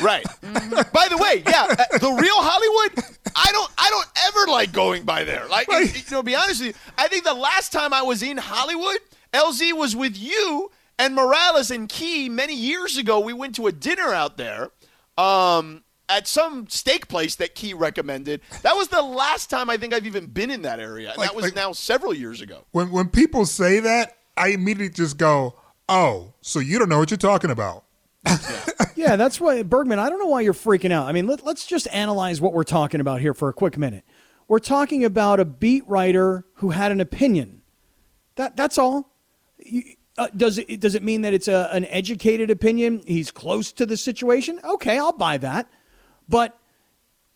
Right. <laughs> by the way, yeah, uh, the real Hollywood. I don't. I don't ever like going by there. Like, you know, be honest with you, I think the last time I was in Hollywood, LZ was with you and Morales and Key many years ago. We went to a dinner out there. Um, at some steak place that Key recommended. That was the last time I think I've even been in that area. And Like- that was like- now several years ago. When when people say that, I immediately just go, "Oh, so you don't know what you're talking about." yeah, <laughs> that's why Bergman. I don't know why you're freaking out. I mean, let, let's just analyze what we're talking about here for a quick minute. We're talking about a beat writer who had an opinion. That that's all. You- uh, does it does it mean that it's a, an educated opinion? He's close to the situation. Okay, I'll buy that. But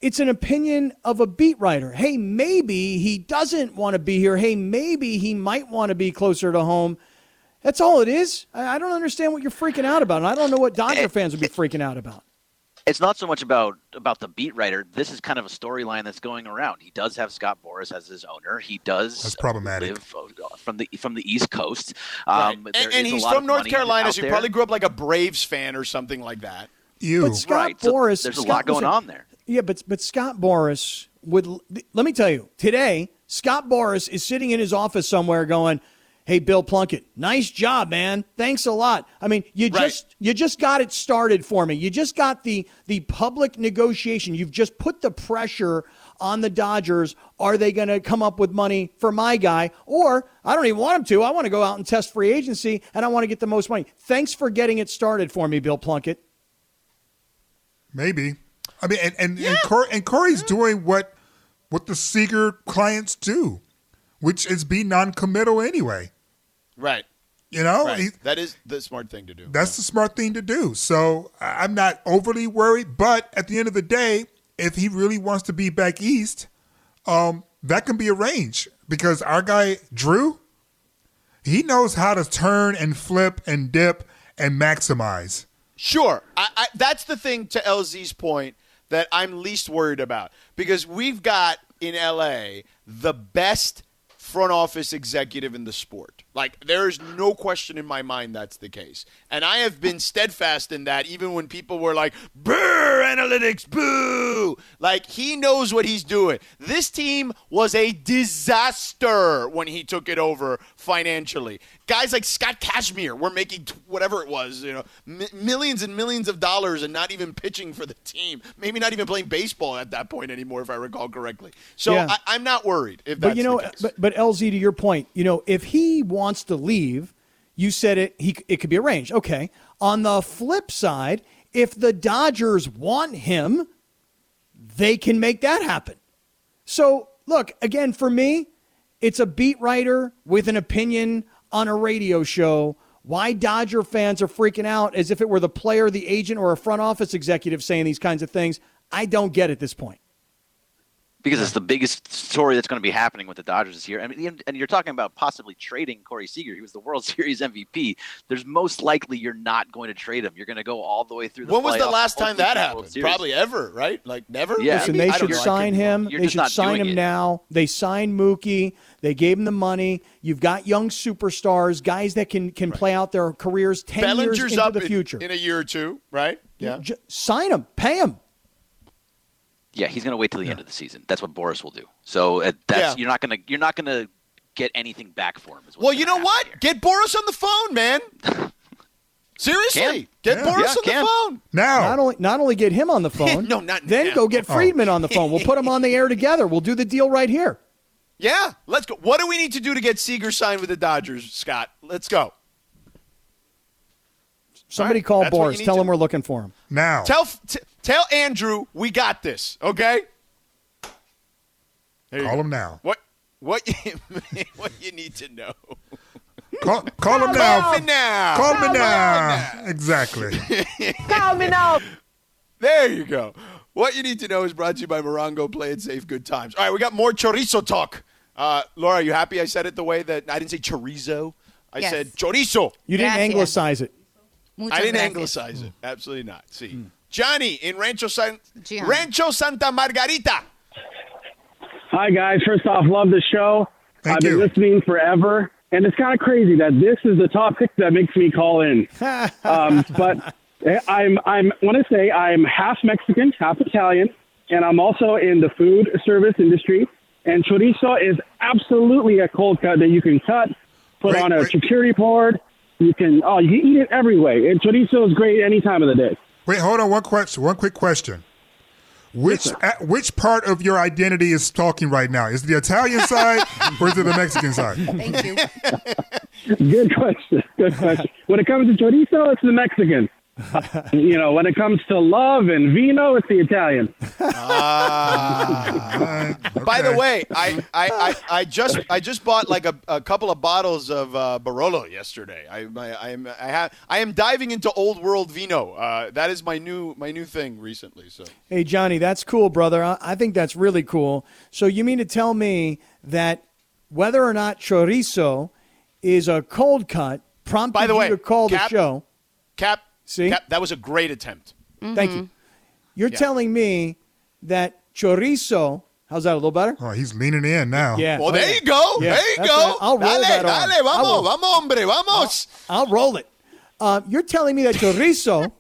it's an opinion of a beat writer. Hey, maybe he doesn't want to be here. Hey, maybe he might want to be closer to home. That's all it is. I, I don't understand what you're freaking out about, and I don't know what Dodger fans would be freaking out about. It's not so much about about the beat writer. This is kind of a storyline that's going around. He does have Scott Boras as his owner. He does That's problematic. live from the from the East Coast. Right. Um, and and he's from North Carolina, so he probably grew up like a Braves fan or something like that. You But Scott Right, so Boras, there's a Scott- lot going listen, on there. Yeah, but but Scott Boras would. Let me tell you, today Scott Boras is sitting in his office somewhere going. Hey Bill Plunkett, nice job, man. Thanks a lot. I mean, you Right. just you just got it started for me. You just got the the public negotiation. You've just put the pressure on the Dodgers. Are they going to come up with money for my guy? Or I don't even want them to. I want to go out and test free agency and I want to get the most money. Thanks for getting it started for me, Bill Plunkett. Maybe. I mean, and and and, Cor- and Corey's doing what what the Seeger clients do, which is be non-committal anyway. Right. You know, right. He- that is the smart thing to do. that's the smart thing to do. So I'm not overly worried. But at the end of the day, if he really wants to be back east, um, that can be arranged because our guy Drew, he knows how to turn and flip and dip and maximize. Sure. I, I, that's the thing to LZ's point that I'm least worried about because we've got in LA the best front office executive in the sport. Like, there is no question in my mind that's the case. And I have been steadfast in that even when people were like, brr, analytics, boo. Like, he knows what he's doing. This team was a disaster when he took it over financially. Guys like Scott Kazmir were making t- whatever it was, you know, m- millions and millions of dollars and not even pitching for the team. Maybe not even playing baseball at that point anymore, if I recall correctly. So Yeah. I, I'm not worried if that's but you know, but but LZ, to your point, you know, if he wants to leave, you said it. He it could be arranged. Okay. On the flip side, if the Dodgers want him, they can make that happen. So look again for me, it's a beat writer with an opinion on a radio show. Why Dodger fans are freaking out as if it were the player, the agent, or a front office executive saying these kinds of things, I don't get at this point. Because it's the biggest story that's going to be happening with the Dodgers this year. I mean, and- and you're talking about possibly trading Corey Seager. He was the World <laughs> Series MVP. There's most likely you're not going to trade him. You're going to go all the way through the when was the last time that to the World happened? Probably ever, right? Like never. Yeah. Listen, Maybe. they I don't should know. sign him. You're They should sign him it. now. They signed Mookie. They gave him the money. You've got young superstars, guys that can can play out their careers ten Bellinger's years into up the in- future. in, a year or two, right? Yeah. J- sign him, pay him. Yeah, he's going to wait till the end of the season. That's what Boras will do. So uh, that's Yeah. you're not going to you're not going to get anything back for him. is Well, you know what? here. Get Boras on the phone, man. <laughs> Seriously, Can. get Yeah. Boras Yeah, on can. the phone. Now, Not only not only get him on the <laughs> phone, No, not then now. go get Friedman on the phone. We'll put them on the air together. We'll do the deal right here. Yeah, let's go. What do we need to do to get Seager signed with the Dodgers, Scott? Let's go. Somebody right, call that's what you Boras. Tell to- him we're looking for him. now, Tell t- tell Andrew we got this. Okay. There call him now. What what you, <laughs> what you need to know? Call, call him now. Call me now. Call me now. Exactly. <laughs> Call me now. There you go. What you need to know is brought to you by Morongo. Play it safe, good times. All right, we got more chorizo talk. Uh, Laura, are you happy I said it the way that I didn't say chorizo? I Yes. said chorizo. You didn't Gracias. anglicize it. I didn't gracias. anglicize it. Absolutely not. See, Johnny in Rancho San Gian. Rancho Santa Margarita. Hi, guys. First off, love the show. Thank I've you. been listening forever. And it's kind of crazy that this is the topic that makes me call in. <laughs> um, but I'm, I'm, want to say I'm half Mexican, half Italian, and I'm also in the food service industry. And chorizo is absolutely a cold cut that you can cut, put Wait, on a wait. charcuterie board. You can, oh, you can eat it every way. And chorizo is great any time of the day. Wait, hold on. One question. One quick question. Which uh, which part of your identity is talking right now? Is it the Italian side or is it the Mexican side? <laughs> Thank you. <laughs> Good question. Good question. When it comes to chorizo, it's the Mexican. You know, when it comes to love and vino, it's the Italian. Ah. <laughs> By the way, I, I, I, I just I just bought like a, a couple of bottles of uh, Barolo yesterday. I I, I am I have I am diving into old world vino. Uh, that is my new my new thing recently. So Hey, Johnny, that's cool, brother. I, I think that's really cool. So you mean to tell me that whether or not chorizo is a cold cut prompted By the you way, to call Kap- the show? Kap, See? Kap, that was a great attempt. Thank you. You're Yeah. telling me that chorizo. How's that? A little better? Oh, he's leaning in now. Yeah. Well, oh, there yeah. you go. Yeah, there you that's go. right. I'll roll dale, that on. dale, I vamos, will. vamos, hombre, vamos. I'll roll it. Uh, you're telling me that chorizo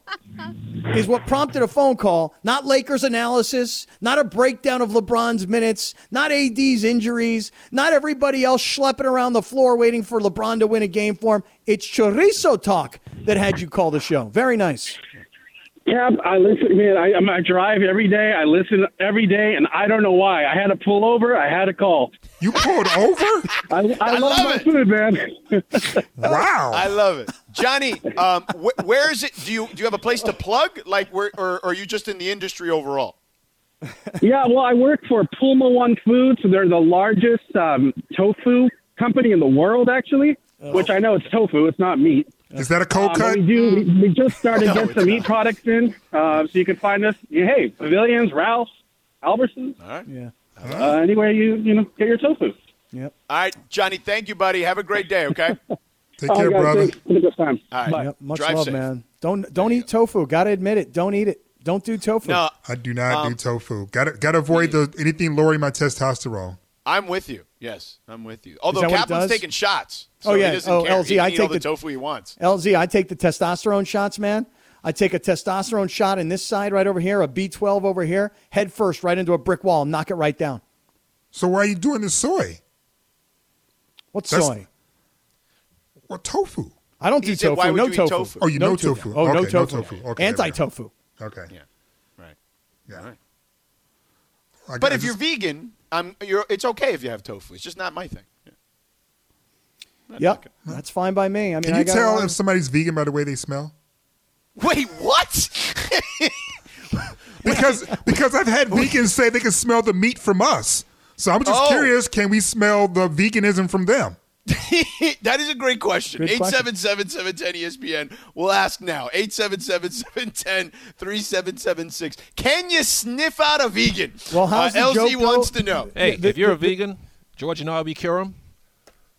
<laughs> is what prompted a phone call, not Lakers analysis, not a breakdown of LeBron's minutes, not AD's injuries, not everybody else schlepping around the floor waiting for LeBron to win a game for him. It's chorizo talk that had you call the show. Very nice. Kap, I listen, man. I, I'm- drive every day. I listen every day, and I don't know why. I had to pull over. I had a call. You pulled over? <laughs> I, I, love, love my it. food, man. <laughs> Wow. I love it, Johnny. Um, wh- where is it? Do you do you have a place to plug? Like, where, or, or are you just in the industry overall? yeah, well, I work for Pulmuone Foods. They're the largest um, tofu company in the world, actually. Which I know it's tofu. It's not meat. Is that a cold Um, cut? we do. We, we just started <laughs> No, to get it's some meat products in, uh, so you can find us. Hey, Pavilions, Ralph's, Albertsons, All right. Yeah. uh, anywhere you you know get your tofu. Yep. All right, Johnny. Thank you, buddy. Have a great day. Okay. <laughs> Take Oh, care, guys, brother. Have a good time. All right. Bye. Yep. Much Drive love, safe. man. Don't don't eat tofu. Got to admit it. Don't eat it. Don't do tofu. No, I do not Um, do tofu. Got to got to avoid the anything lowering my testosterone. I'm with you. Yes, I'm with you. Although that what Kaplan's taking shots. So Oh, yeah. He doesn't Oh, care. LZ, he I take all the, the- tofu he wants. LZ, I take the testosterone shots, man. I take a testosterone shot in this side right over here, a B12 over here, head first right into a brick wall and knock it right down. So why are you doing the soy? What's That's- soy? Well, tofu. I don't He do said, tofu. why would no you eat tofu. tofu? Oh, you no know tofu. Oh, no Okay, no tofu. tofu. Okay, Anti-tofu. Okay. Yeah. Right. Yeah. Right. I But got- if you're vegan, um, you're, it's okay if you have tofu. It's just not my thing. Yeah. Yep, that's fine by me. I mean, can you got tell lot if somebody's vegan by the way they smell? <laughs> Wait, what? <laughs> Because because I've had vegans say they can smell the meat from us. So I'm just Oh. curious, can we smell the veganism from them? <laughs> that is a great question. Good 877-710 ESPN. We'll ask now. 877-710-3776. Can you sniff out a vegan? Well, how's uh, the LZ joke go? wants to know. Hey, if you're a vegan, George and I, we cure him.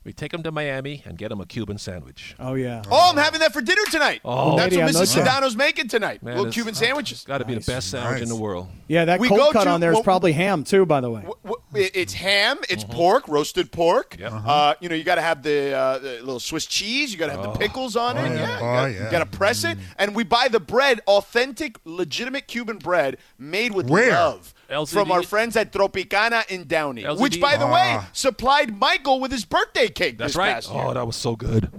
We take him to Miami and get him a Cuban sandwich. Oh yeah. Oh, I'm having that for dinner tonight. Oh. That's Lady, what Mrs. that. Sedano's making tonight. Man, Little Cuban sandwiches. Got to be the best sandwich in the world. Yeah, that We cold go cut to- on there is well- probably ham too. By the way. W- w- it- It's ham, it's Mm-hmm. pork, roasted pork. Yep. Uh, you know, you got to have the, uh, the little Swiss cheese. You got to have the pickles on it. Oh, yeah. Yeah, Oh, you gotta, yeah. got to press it. And we buy the bread, authentic, legitimate Cuban bread made with Where? love. LCD? From our friends at Tropicana in Downey, LCD? which, by the way, Ah. supplied Mychal with his birthday cake That's this right. past year. Oh, that was so good.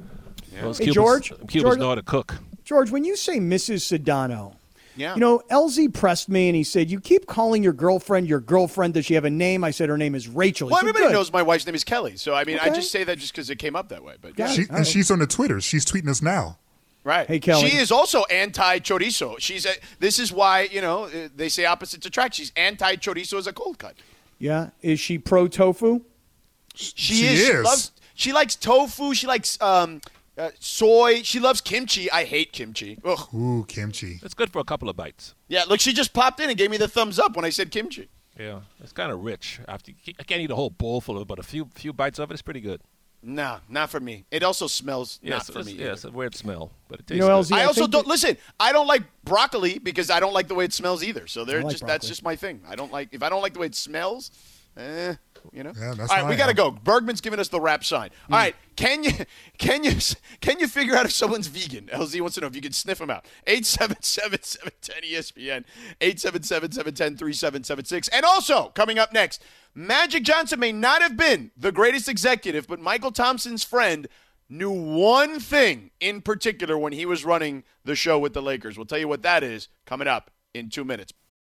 Those Hey, Cubans, George, Cubans George- know how to cook. George, when you say Mrs. Sedano, yeah. you know, LZ pressed me and he said, "You keep calling your girlfriend your girlfriend. Does she have a name?" I said, "Her name is Rachel." He well, said, everybody "Good." knows my wife's name is Kelly. So, I mean, I just say that just because it came up that way. But Got She, and right. she's on the Twitter. She's tweeting us now. Right. Hey, Kelly. She is also anti chorizo. She's a, this is why you know uh, they say opposites attract. She's anti chorizo as a cold cut. Yeah, is she pro tofu? She, She is. She loves. She likes tofu. She likes um, uh, soy. She loves kimchi. I hate kimchi. Ugh. Ooh, kimchi. It's good for a couple of bites. Yeah. Look, she just popped in and gave me the thumbs up when I said kimchi. Yeah, it's kind of rich. After I can't eat a whole bowl full of it, but a few few bites of it is pretty good. No, not for me. It also smells Yeah, not it's, for me. yeah, it's a weird smell, but it tastes You know, good. LZ, I I also don't that- listen. I don't like broccoli because I don't like the way it smells either. So they're I like just that's just my thing. I don't like if I don't like the way it smells. Eh, you know. Yeah, that's All right, we got to go. Bergman's giving us the rap sign. All right, can you can you can you figure out if someone's vegan? LZ wants to know if you can sniff them out. 877-710 ESPN 877-710-3776. And also coming up next, Magic Johnson may not have been the greatest executive, but Mychal Thompson's friend knew one thing in particular when he was running the show with the Lakers. We'll tell you what that is coming up in two minutes.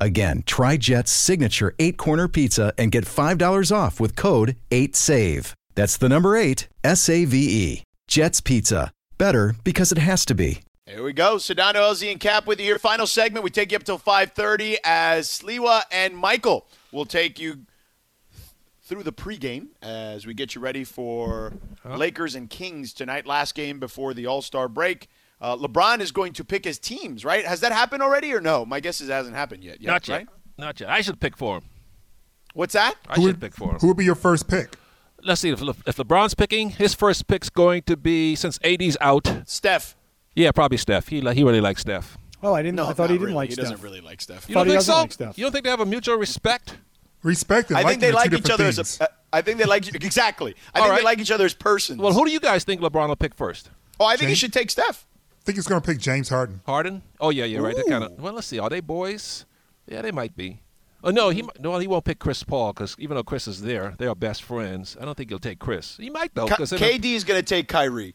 Again, try Jet's signature eight corner pizza and get $5 off with code 8SAVE. That's the number eight, S A V E. Jet's Pizza. Better because it has to be. Here we go. Sedano, LZ, and Kap with you here. Final segment. We take you up till 5.30 as Sliwa and Mychal will take you through the pregame as we get you ready for Lakers and Kings tonight. Last game before the All-Star break. Uh, LeBron is going to pick his teams, right? Has that happened already or no? My guess is it hasn't happened yet. Not yet. right? Not yet. I should pick for him. What's that? I Who should would, pick for him. who would be your first pick? Let's see if, Le- if LeBron's picking. His first pick's going to be since AD's out. Steph. Yeah, probably Steph. He li- he really likes Steph. Oh, I didn't. No, I thought not he didn't really. like He Steph. doesn't really like Steph. You don't think so? like Steph. You don't think they have a mutual respect? Respect and I think they are two like each different other as things. a. Uh, I think they like exactly. I All think right. they like each other as persons. Well, who do you guys think LeBron will pick first? oh, I think he should take Steph. I think he's going to pick James Harden. Harden? Oh yeah, yeah, right. They're kind of. Well, let's see. Are they boys? Yeah, they might be. Oh no, he no, he won't pick Chris Paul because even though Chris is there, they are best friends. I don't think he'll take Chris. He might though. Ka- 'cause KD is going to take Kyrie.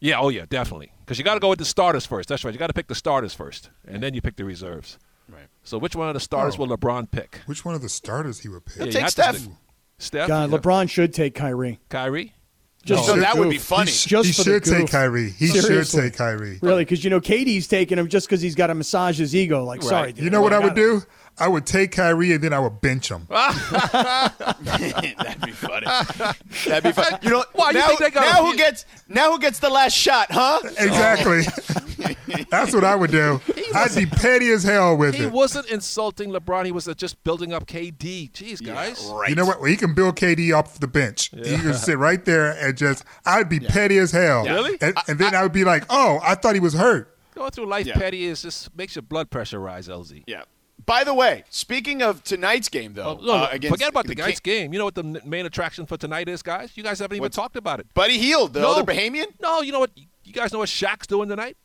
Yeah, oh yeah, definitely. Because you got to go with the starters first. That's right. You got to pick the starters first, and then you pick the reserves. Right. So which one of the starters Oh. will LeBron pick? Which one of the starters he would pick? He'll you take Steph. Steph. God, yeah. LeBron should take Kyrie. Kyrie. Just No, for the that would be funny. He, Just he should take goof. Kyrie. He Seriously. should take Kyrie. Really, because you know KD's taking him just because he's got to massage his ego. Like, sorry, dude, You know what I would gotta- do? I would take Kyrie and then I would bench him. <laughs> That'd be funny. That'd be funny. You know, Why, you now, think they got now who gets now who gets the last shot, huh? Exactly. <laughs> That's what I would do. I'd be petty as hell with him. He it. wasn't insulting LeBron. He was uh, just building up KD. Jeez, guys. right. You know what? Well, he can build KD off the bench. He can sit right there and just. I'd be petty as hell. Really? And, and then I, would be like, "Oh, I thought he was hurt." Going through life Yeah. petty is just makes your blood pressure rise, LZ. Yeah. By the way, speaking of tonight's game, though, Oh, no, uh, against forget about the King- game. You know what the main attraction for tonight is, guys? You guys haven't even What's- talked about it. Buddy Hield, the No. other Bahamian. No, you know what? You guys know what Shaq's doing tonight?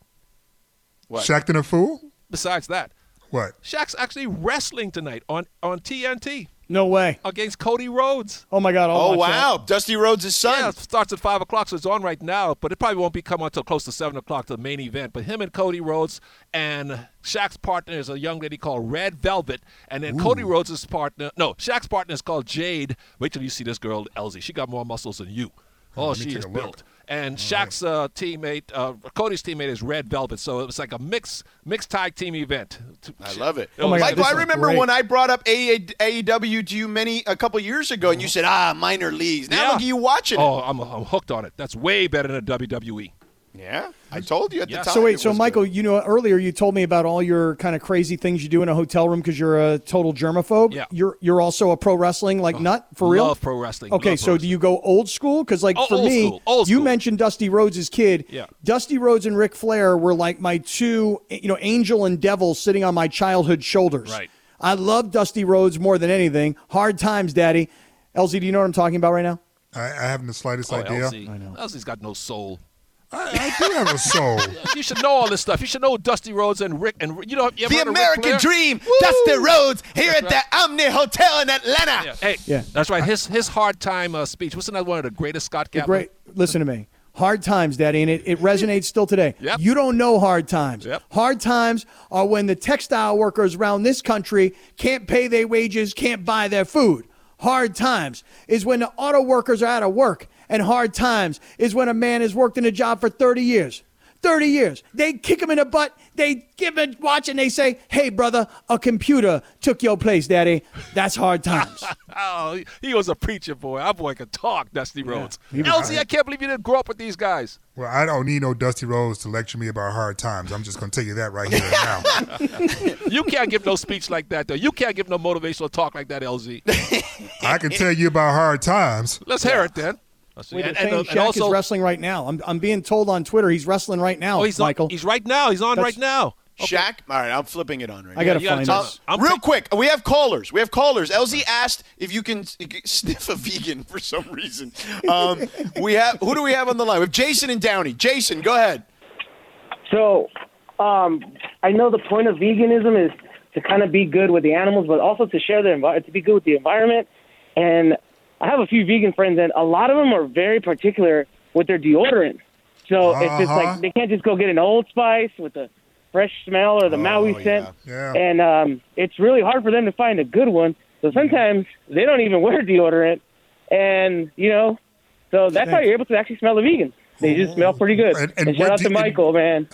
What? Shaqtin' a fool? Besides that, What? Shaq's actually wrestling tonight on, on TNT No way. against Cody Rhodes. Oh my God. I'll Oh watch wow, Dusty Rhodes' son. Yeah, it starts at 5 o'clock, so it's on right now, but it probably won't be coming until close to 7 o'clock, to the main event. But him and Cody Rhodes and Shaq's partner is a young lady called Red Velvet, and then Cody Rhodes' partner, no, Shaq's partner is called Jade. Wait till you see this girl, LZ. She got more muscles than you. Oh, let she is a look. built. And Shaq's uh, teammate, uh, Cody's teammate is Red Velvet, so it was like a mix mixed tag team event. I love it. Oh my God, Mychal, I remember great. when I brought up AEW to you many a couple years ago, and you said, "Ah, minor leagues." Now Yeah. look at you watching it. Oh, I'm, I'm hooked on it. That's way better than. WWE. Yeah, I told you at the time. So wait, so Mychal, good. you know, earlier you told me about all your kind of crazy things you do in a hotel room because you're a total germaphobe. Yeah. You're you're also a pro wrestling like nut for real. Love pro wrestling. Okay, Love so pro do you go old school? Because like Oh, for old me, school, old you school. mentioned Dusty Rhodes' kid. Yeah. Dusty Rhodes and Ric Flair were like my two, you know, angel and devil sitting on my childhood shoulders. Right. I love Dusty Rhodes more than anything. Hard times, Daddy. LZ, do you know what I'm talking about right now? I, I haven't the slightest Oh, idea. LZ. I know. LZ's got no soul. I, I do have a soul. <laughs> You should know all this stuff. You should know Dusty Rhodes and Rick and you know you the heard of Ric American Dream, Woo! Dusty Rhodes, here That's at the Omni Hotel in Atlanta. Yeah. Hey, Yeah. that's right. His his hard time uh, speech wasn't one of the greatest Scott The Kaplan? Great. Listen to me. Hard times, Daddy, and it, it resonates still today. Yep. You don't know hard times. Yep. Hard times are when the textile workers around this country can't pay their wages, can't buy their food. Hard times is when the auto workers are out of work. And hard times is when a man has worked in a job for 30 years. 30 years. They kick him in the butt. They give a watch and they say, hey, brother, a computer took your place, daddy. That's hard times. <laughs> oh, he- he was a preacher boy. Our boy could talk, Dusty Rhodes. he was LZ, I can't believe you didn't grow up with these guys. Well, I don't need no Dusty Rhodes to lecture me about hard times. I'm just going to tell you that right here and now. <laughs> You can't give no speech like that, though. You can't give no motivational talk like that, LZ. I can tell you about hard times. Let's hear it then. Let's. Wait, And- they're and, saying uh, Shaq and also, is wrestling right now. I'm, I'm being told on Twitter he's wrestling right now, oh, he's on- Mychal. he's right now. He's on That's- right now. Shaq. All right, I'm flipping it on right I now. gotta you gotta find tell- this. I'm Real ta- quick, we have callers. We have callers. LZ asked if you can <laughs> sniff a vegan for some reason. Um, <laughs> we have who do we have on the line? We have Jason and Downey. Jason, go ahead. So, um, I know the point of veganism is to kind of be good with the animals, but also to share the envi- to be good with the environment. And I have a few vegan friends, and a lot of them are very particular with their deodorant. So it's just Uh-huh. like they can't just go get an Old Spice with the fresh smell or the Maui scent, Yeah. Yeah. and um, it's really hard for them to find a good one. So sometimes they don't even wear deodorant, and you know, so that's how you're able to actually smell the vegan. They just smell pretty good. And- And, and shout what out do- to Mychal, man.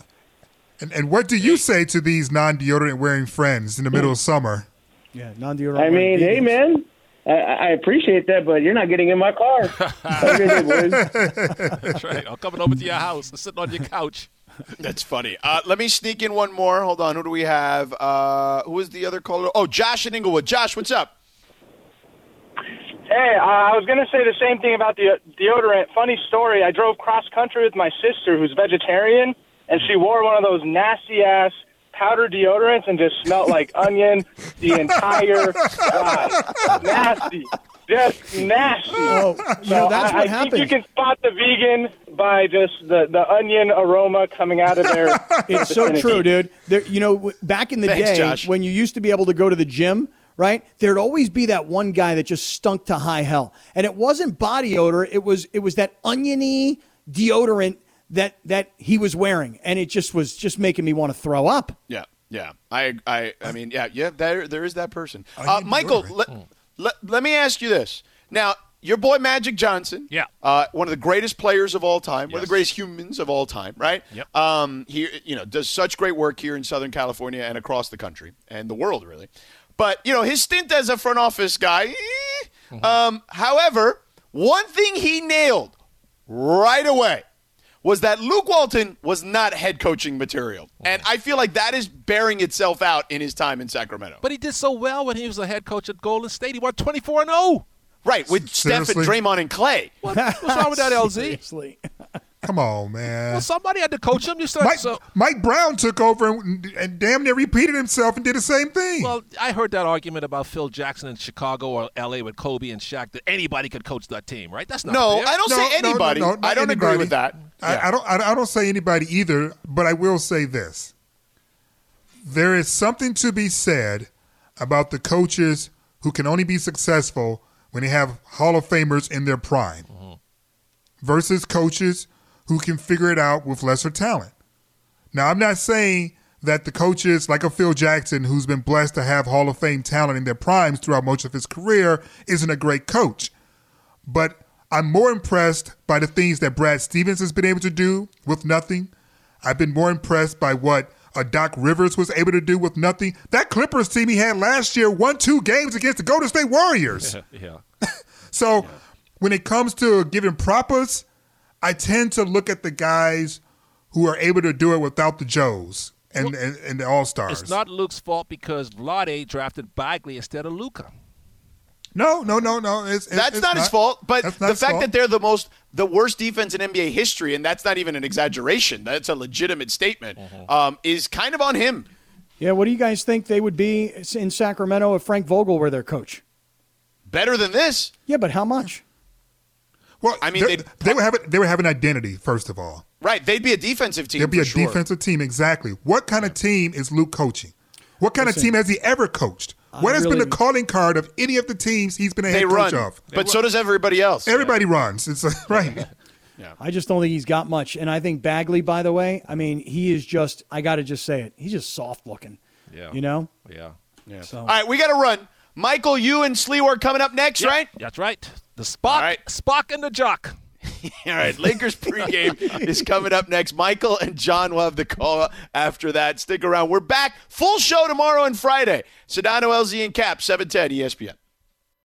And, and what do you say to these non deodorant wearing friends in the middle of summer? Yeah, non-deodorant. I mean, hey, man, I, I appreciate that, but you're not getting in my car. Have a good day, boys. That's right. I'm coming over to your house and sitting on your couch. That's funny. Uh, let me sneak in one more. Hold on. Who do we have? Uh, who is the other caller? Oh, Josh in Inglewood. Josh, what's up? Hey, uh, I was going to say the same thing about the deodorant. Funny story. I drove cross country with my sister, who's vegetarian, and she wore one of those nasty ass powder deodorants and just smelled like <laughs> onion the entire ride. Nasty. Just nasty. Oh, you know, that's I, what I think you can spot the vegan by just the, the onion aroma coming out of their. <laughs> It's so true, dude. There, you know, back in the Thanks, day Josh. when you used to be able to go to the gym, right? There'd always be that one guy that just stunk to high hell, and it wasn't body odor. It was it was that oniony deodorant that that he was wearing, and it just was just making me want to throw up. Yeah, yeah. I, I, I mean, yeah, yeah. There, there is that person. Uh, Mychal, let, let, let me ask you this. Now, your boy Magic Johnson, Yeah. uh, one of the greatest players of all time, one of the greatest humans of all time, right? Yep. Um, he, you know, does such great work here in Southern California and across the country and the world, really. But you know, his stint as a front office guy. eh, Um, however, one thing he nailed right away was that Luke Walton was not head coaching material. Oh, and I feel like that is bearing itself out in his time in Sacramento. But he did so well when he was the head coach at Golden State. He won 24 and 0. Right, with Steph and Draymond and Clay. What, what's wrong with that, LZ? Seriously. Come on, man. Well, somebody had to coach him. You said Mike, so. Mike Brown took over and, and damn near repeated himself and did the same thing. Well, I heard that argument about Phil Jackson in Chicago or L.A. with Kobe and Shaq that anybody could coach that team, right? That's not No, fair. I don't No, say no, no, anybody. no, I don't agree with that. I, I don't. I, I don't say anybody either, but I will say this: there is something to be said about the coaches who can only be successful when they have Hall of Famers in their prime, mm-hmm. versus coaches who can figure it out with lesser talent. Now, I'm not saying that the coaches like a Phil Jackson, who's been blessed to have Hall of Fame talent in their primes throughout most of his career, isn't a great coach. But I'm more impressed by the things that Brad Stevens has been able to do with nothing. I've been more impressed by what a Doc Rivers was able to do with nothing. That Clippers team he had last year won two games against the Golden State Warriors. <laughs> yeah. <laughs> So when it comes to giving propers, I tend to look at the guys who are able to do it without the Joes and, and, and the All Stars. It's not Luke's fault because Vlade drafted Bagley instead of Luka. No, no, no, no. It's, it's- That's it's not, his fault. But the fact fault. that they're the most, the worst defense in NBA history, and that's not even an exaggeration. That's a legitimate statement. Um, is kind of on him. Yeah, what do you guys think they would be in Sacramento if Frank Vogel were their coach? Better than this. Yeah, but how much? Well, I mean, they, they'd they would have it, they would have an identity first of all. Right. They'd be a defensive team. They'd be for a sure. defensive team exactly. What kind of team is Luke coaching? What kind of team has he ever coached? I What has been the calling card of any of the teams he's been a head They coach run. of? But so does everybody else. Everybody runs. It's uh, <laughs> right. <laughs> I just don't think he's got much. And I think Bagley, by the way, I mean, he is just, I got to just say it, he's just soft looking. Yeah. You know? Yeah. Yeah. So- All right, we got to run. Mychal, you and Sleeward coming up next, Yeah, right? That's right. The Spock, Spock and the Jock. <laughs> All right, Lakers pregame is coming up next. Mychal and John will have the call after that. Stick around. We're back. Full show tomorrow and Friday. Sedano, LZ, and Kap, 710 ESPN.